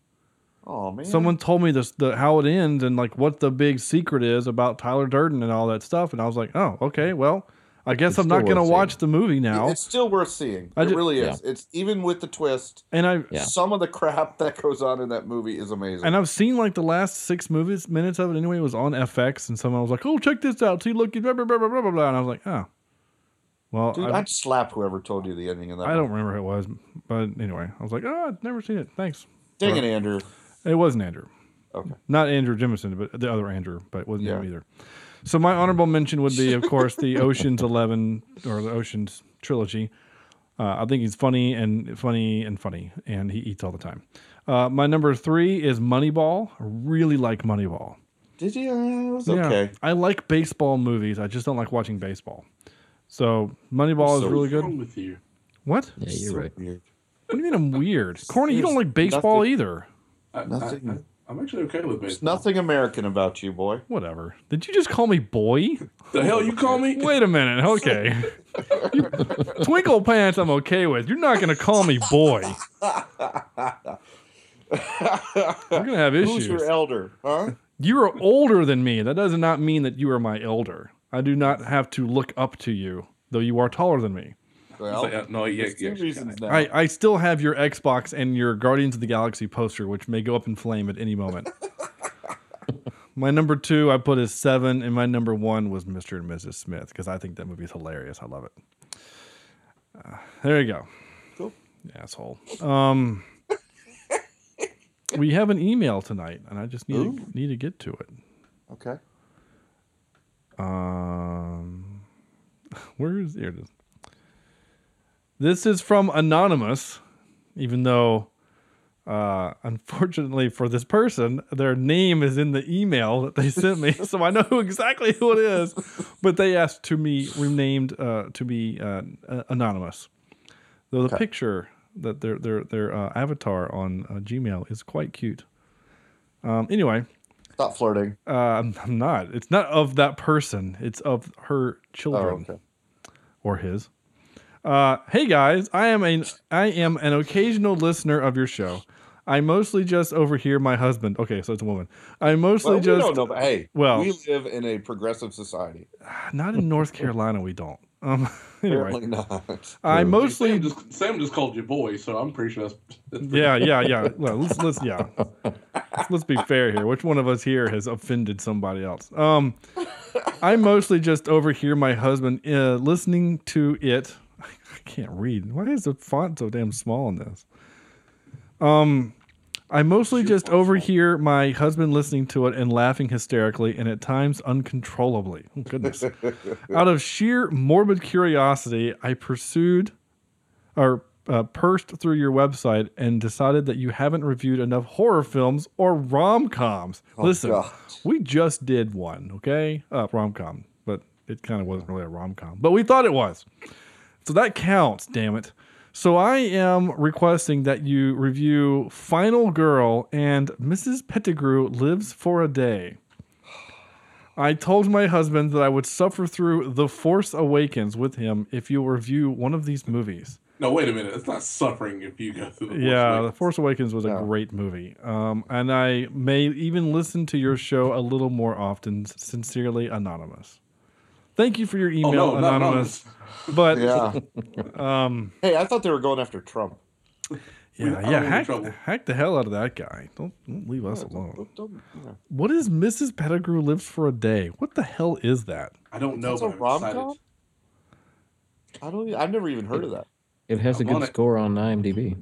Oh, man. Someone told me this the how it ends and like what the big secret is about Tyler Durden and all that stuff and I was like, "Oh, okay. Well, I guess It's I'm not going to watch seeing. the movie now." It's still worth seeing. I it ju- really yeah. is. It's even with the twist. and I Yeah. Some of the crap that goes on in that movie is amazing. and I've seen like the last 6 movies minutes of it anyway it was on FX and someone was like, "Oh, check this out. See, look, blah blah blah blah blah, blah. and I was like, "Oh." Well, Dude, I, I'd slap whoever told you the ending of that. I don't remember who it was, but anyway, I was like, "Oh, I've never seen it. Thanks." Dang it, Andrew. It wasn't Andrew. Okay. Not Andrew Jemison, but the other Andrew, but it wasn't him either. So my honorable mention would be, of course, the Ocean's Eleven or the Ocean's trilogy. Uh, I think he's funny and funny and funny, and he eats all the time. Uh, my number three is Moneyball. I really like Moneyball. Did you? Uh, it was Yeah. okay. I like baseball movies. I just don't like watching baseball. So Moneyball is really what's wrong good. with you? What? Yeah, you're So right. weird. What do you mean I'm weird? Corny, you don't like baseball nothing- either. I, Nothing. I, I, I'm actually okay with There's baseball. nothing American about you, boy. Whatever. Did you just call me boy? The hell you call me? Wait a minute. Okay. Twinkle pants, I'm okay with. You're not going to call me boy. We're going to have issues. Who's your elder, huh? You are older than me. That does not mean that you are my elder. I do not have to look up to you, though you are taller than me. Well, like, uh, no, yeah, there's two yeah, reasons now. I, I still have your Xbox and your Guardians of the Galaxy poster, which may go up in flame at any moment. my number two I put as seven, and my number one was Mr. and Mrs. Smith because I think that movie is hilarious. I love it. Uh, there you go. Cool. Asshole. Um, we have an email tonight, and I just need to, need to get to it. Okay. Um, where is here it is. This is from Anonymous, even though, uh, unfortunately for this person, their name is in the email that they sent me, so I know who exactly who it is. But they asked to be renamed uh, to be uh, anonymous. Though the picture that their their their uh, avatar on uh, Gmail is quite cute. Um, anyway, Stop flirting. uh, I'm, I'm not. It's not of that person. It's of her children Oh, okay. or his. Uh, hey guys, I am an I am an occasional listener of your show. I mostly just overhear my husband. Okay, so it's a woman. I mostly Well, we just don't know, but hey, well, we live in a progressive society. not in North Carolina. We don't. Um, anyway, Apparently not. I mostly Sam just, Sam just called you boy, so I'm pretty sure that's. yeah, yeah, yeah. Well, let's let's yeah. Let's be fair here. Which one of us here has offended somebody else? Um, I mostly just overhear my husband uh, listening to it. Can't read. Why is the font so damn small in this? Um, I mostly just overhear my husband listening to it and laughing hysterically and at times uncontrollably. Oh, goodness. Out of sheer morbid curiosity, I pursued or uh, pursed through your website and decided that you haven't reviewed enough horror films or rom coms. Oh, Listen, God. we just did one, okay? Uh, rom com, but it kind of wasn't really a rom com, but we thought it was. So that counts, damn it. So I am requesting that you review Final Girl and Mrs. Pettigrew Lives for a Day. I told my husband that I would suffer through The Force Awakens with him if you review one of these movies. No, wait a minute. It's not suffering if you go through the. Force Yeah, Awakens. The Force Awakens was a great movie. Um, and I may even listen to your show a little more often. Sincerely, Anonymous. Thank you for your email, Oh, no, not Anonymous. But Yeah. um, Hey, I thought they were going after Trump. yeah, I don't yeah, hack, hack the hell out of that guy. Don't, don't leave us Don't- alone. don't- don't- yeah. What is Mrs. Pettigrew lives for a day? What the hell is that? I don't know. That's a but I'm rom com. I don't. I've never even heard of that. It has a I'm on good it. score on IMDb.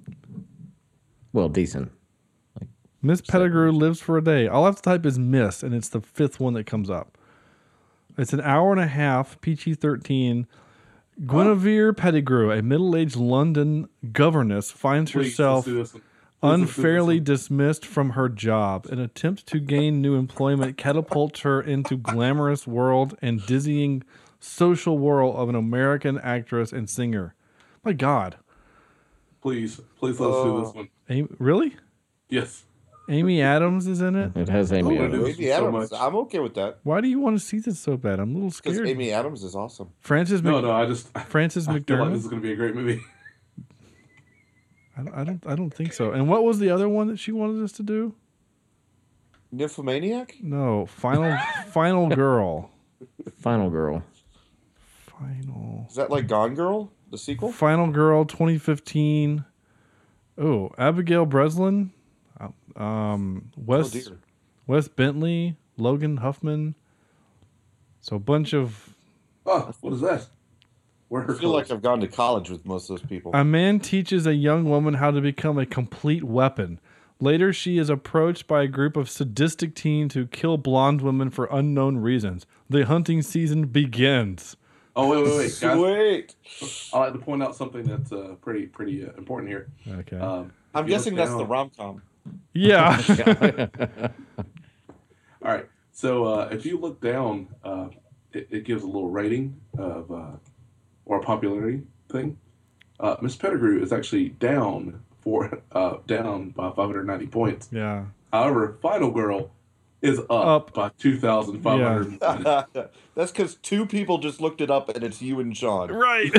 Well, decent. Like Miss Pettigrew lives for a day. All I have to type is Miss, and it's the fifth one that comes up. It's an hour and a half, PG 13. Guinevere Pettigrew, a middle aged London governess, finds Please, herself do this one. Please, let's do this unfairly dismissed from her job. An attempt to gain new employment catapults her into glamorous world and dizzying social whirl of an American actress and singer. My God. Please, please let's do this uh, one. Amy, really? Yes. Amy Adams is in it? It has Amy Oh, Adams. Amy so Adams. much. I'm okay with that Why do you want to see this so bad? I'm a little scared. because scared. Amy Adams is awesome. Frances No, Mc- no. I just. Frances I feel like this is going to be a great movie. I don't, I don't I don't think so. And what was the other one that she wanted us to do? Nymphomaniac. No, Final Final Girl. Final Girl. Final Is that like Gone Girl, the sequel? Final Girl 2015. Oh, Abigail Breslin, um, Wes Oh. Wes Bentley, Logan Huffman. So a bunch of Oh, what is that? Where I her feel like? I've gone to college with most of those people. a man teaches a young woman how to become a complete weapon. Later, she is approached by a group of sadistic teens who kill blonde women for unknown reasons. The hunting season begins. Oh wait, wait, wait, guys! Sweet. I like to point out something that's uh, pretty, pretty uh, important here. Okay. Um, I'm guessing look that's the rom com. Yeah. All right. So uh, if you look down, uh, it, it gives a little rating of uh, or a popularity thing. Uh, Miss Pettigrew is actually down for uh, down by 590 points. yeah. However, Final Girl is up, Up. by 2,500. Yeah. that's because two people just looked it up, and it's you and Sean. Right.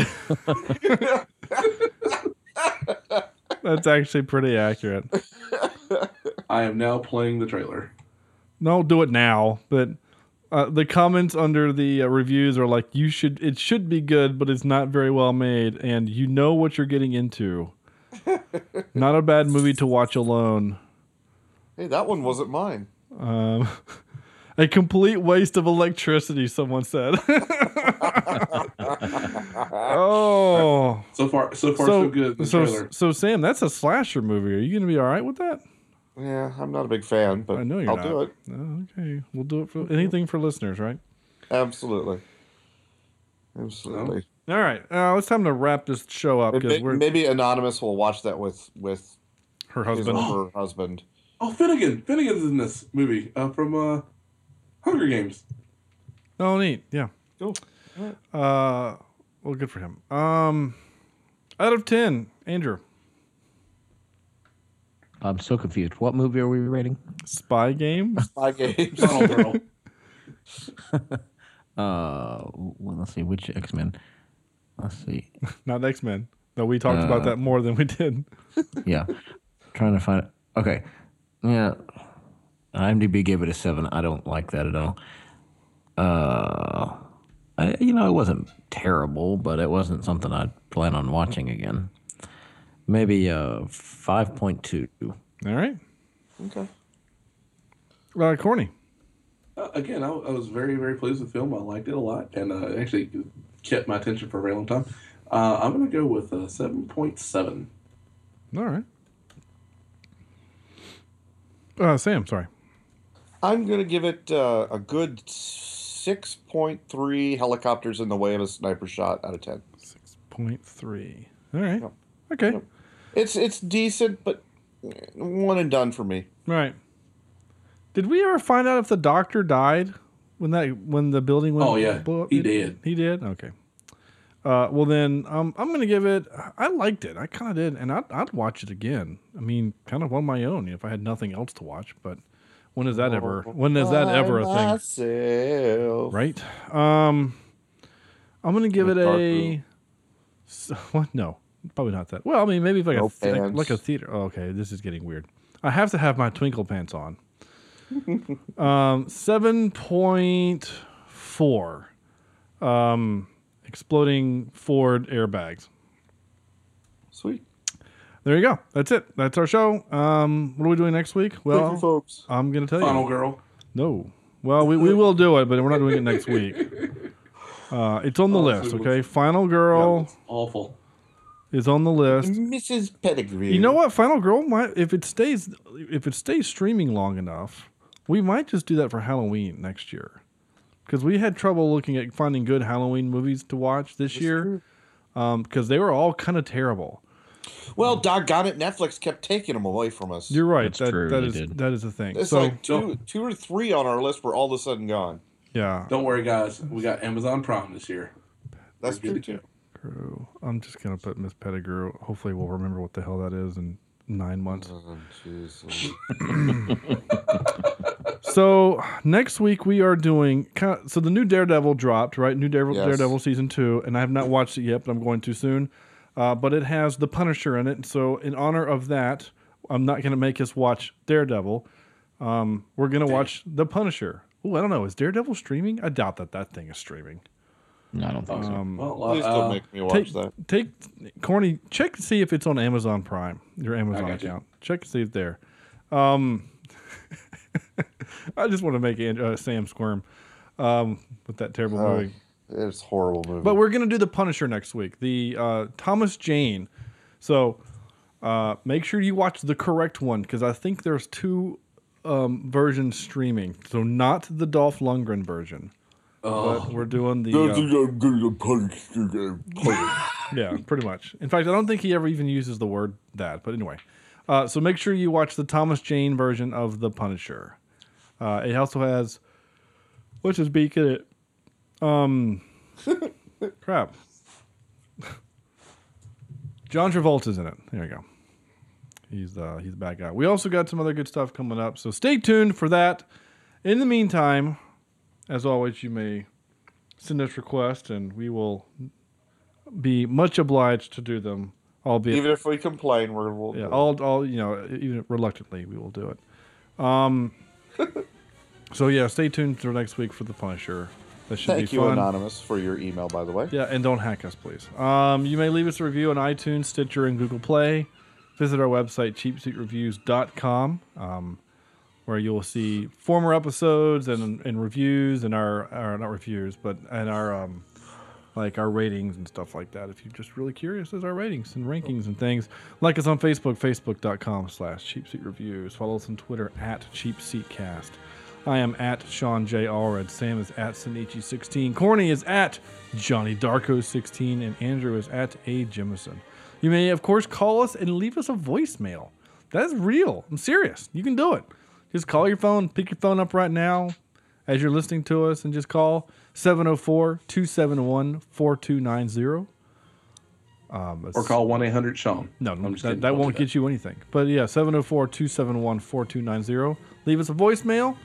That's actually pretty accurate. I am now playing the trailer. No, do it now. But uh, the comments under the uh, reviews are like, "You should. It should be good, but it's not very well made, and you know what you're getting into. not a bad movie to watch alone. Hey, that one wasn't mine. Um, a complete waste of electricity." Someone said. oh, So far, so far, so, good. So, so Sam, that's a slasher movie. Are you going to be all right with that? Yeah, I'm not a big fan, but I know you're I'll not. do it. Oh, okay, we'll do it for anything for listeners, right? Absolutely. Absolutely. All right, uh, it's time to wrap this show up because Maybe, we're maybe anonymous will watch that with with her his husband. or her husband. Oh, Finnegan. Finnegan's in this movie uh, from uh, Hunger Games. Oh, neat. Yeah. Cool. Uh, well, good for him. Um, out of ten, Andrew. I'm so confused. What movie are we rating? Spy Game. Spy Game. Tunnel Uh, well, let's see which X Men. Let's see. Not X Men. No, we talked about Uh, that more than we did. Yeah, trying to find it. Okay, yeah. IMDb gave it a seven. I don't like that at all. Uh, I, you know, it wasn't terrible, but it wasn't something I'd plan on watching again. Maybe uh five point two. All right. Okay. Uh, Corny. Uh, again, I, I was very, very pleased with the film. I liked it a lot, and uh, actually kept my attention for a very long time. Uh, I'm going to go with a 7.7. All right. Uh, Sam, sorry. I'm gonna give it uh, a good six point three helicopters in the way of a sniper shot out of ten. Point 6.3. All right. Yep. Okay. Yep. It's it's decent, but one and done for me. Right. Did we ever find out if the doctor died when that when the building went? Oh, yeah. blew up? He did. He did. Okay. Uh, well then, um, I'm gonna give it. I liked it. I kind of did, and I'd, I'd watch it again. I mean, kind of on my own if I had nothing else to watch. But when is that ever? When is that ever a thing? Myself. Right. Um, I'm gonna give it a. room. s- What? No, probably not that. Well, I mean, maybe like No a like, like a theater. Oh, okay, this is getting weird. I have to have my twinkle pants on. um, seven point four. Um, exploding Ford airbags. Sweet. There you go. That's it. That's our show. Um, what are we doing next week? Well, you, folks. I'm gonna tell Final you. Girl. No. Well, we, we will do it, but we're not doing it next week. Uh, it's on the Oh, list, so okay? Final Girl It's awful. is on the list. Mrs. Pettigrew. You know what? Final Girl might if it stays if it stays streaming long enough, we might just do that for Halloween next year. Because we had trouble looking at finding good Halloween movies to watch this year. Um, because they were all kind of terrible. Well, doggone it, Netflix kept taking them away from us. You're right. That's that true, that they is did. that is a thing. It's so like two, two or three on our list were all of a sudden gone. yeah. Don't worry, guys. We got Amazon Prime this year. That's We're true too. go. Crew. I'm just gonna put Miss Pettigrew. Hopefully, we'll remember what the hell that is in nine months. Oh, So next week we are doing. So the new Daredevil dropped, right? New Daredevil, Yes. Daredevil season two, and I have not watched it yet, but I'm going to soon. Uh, but it has the Punisher in it, so in honor of that, I'm not going to make us watch Daredevil. Um, we're going to watch the Punisher. Oh, I don't know. Is Daredevil streaming? I doubt that that thing is streaming. No, I don't think so. Um, Well, Please don't uh, make me watch take, that. take corny. Check to see if it's on Amazon Prime. Your Amazon got you. account. Check to see it there. Um, I just want to make An- uh, Sam squirm um, with that terrible Oh, movie. It's a horrible movie. But we're gonna do the Punisher next week. The uh, Thomas Jane. So uh, make sure you watch the correct one because I think there's two um, versions streaming. So not the Dolph Lundgren version. But we're doing the uh, yeah, pretty much. In fact, I don't think he ever even uses the word that. But anyway, uh, so make sure you watch the Thomas Jane version of the Punisher. Uh, it also has what's his beak in it? Um, crap. John Travolta's in it. There you go. He's uh, he's the bad guy. We also got some other good stuff coming up, so stay tuned for that. In the meantime, as always, you may send us requests, and we will be much obliged to do them. Albeit, Even if we complain, we're we'll, yeah, all, all you know, even reluctantly, we will do it. Um, so yeah, stay tuned for next week for the Punisher. Should Thank be you, fun. Anonymous, for your email, by the way. Yeah, and don't hack us, please. Um, you may leave us a review on iTunes, Stitcher, and Google Play. Visit our website, cheapseatreviews.com, um, where you'll see former episodes and, and reviews and our, our not reviews, but and our um, like our ratings and stuff like that. If you're just really curious, there's our ratings and rankings and things. Like us on Facebook, facebook.com slash cheapseatreviews. Follow us on Twitter at cheapseatcast. I am at Sean J. Allred. Sam is at Sinichi16. Corny is at Johnny Darko16. And Andrew is at A. Jemison. You may, of course, call us and leave us a voicemail. That's real. I'm serious. You can do it. Just call your phone, pick your phone up right now as you're listening to us, and just call 704 271 4290. Um, Or call 1 800 Sean. No, I'm just that, that won't do get you anything. But yeah, 704 271 4290. Leave us a voicemail.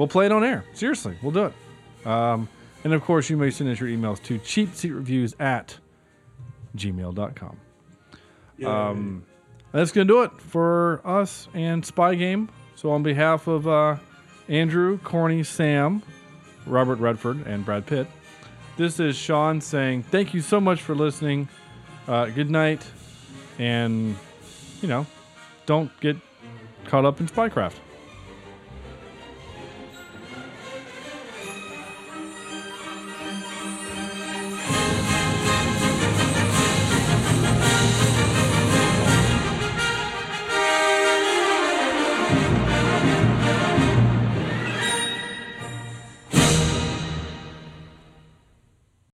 We'll play it on air. Seriously, we'll do it. Um, and of course, you may send us your emails to cheapseatreviews at gmail.com. Um, that's going to do it for us and Spy Game. So, on behalf of uh, Andrew, Corny, Sam, Robert Redford, and Brad Pitt, this is Sean saying thank you so much for listening. Uh, good night. And, you know, don't get caught up in spycraft.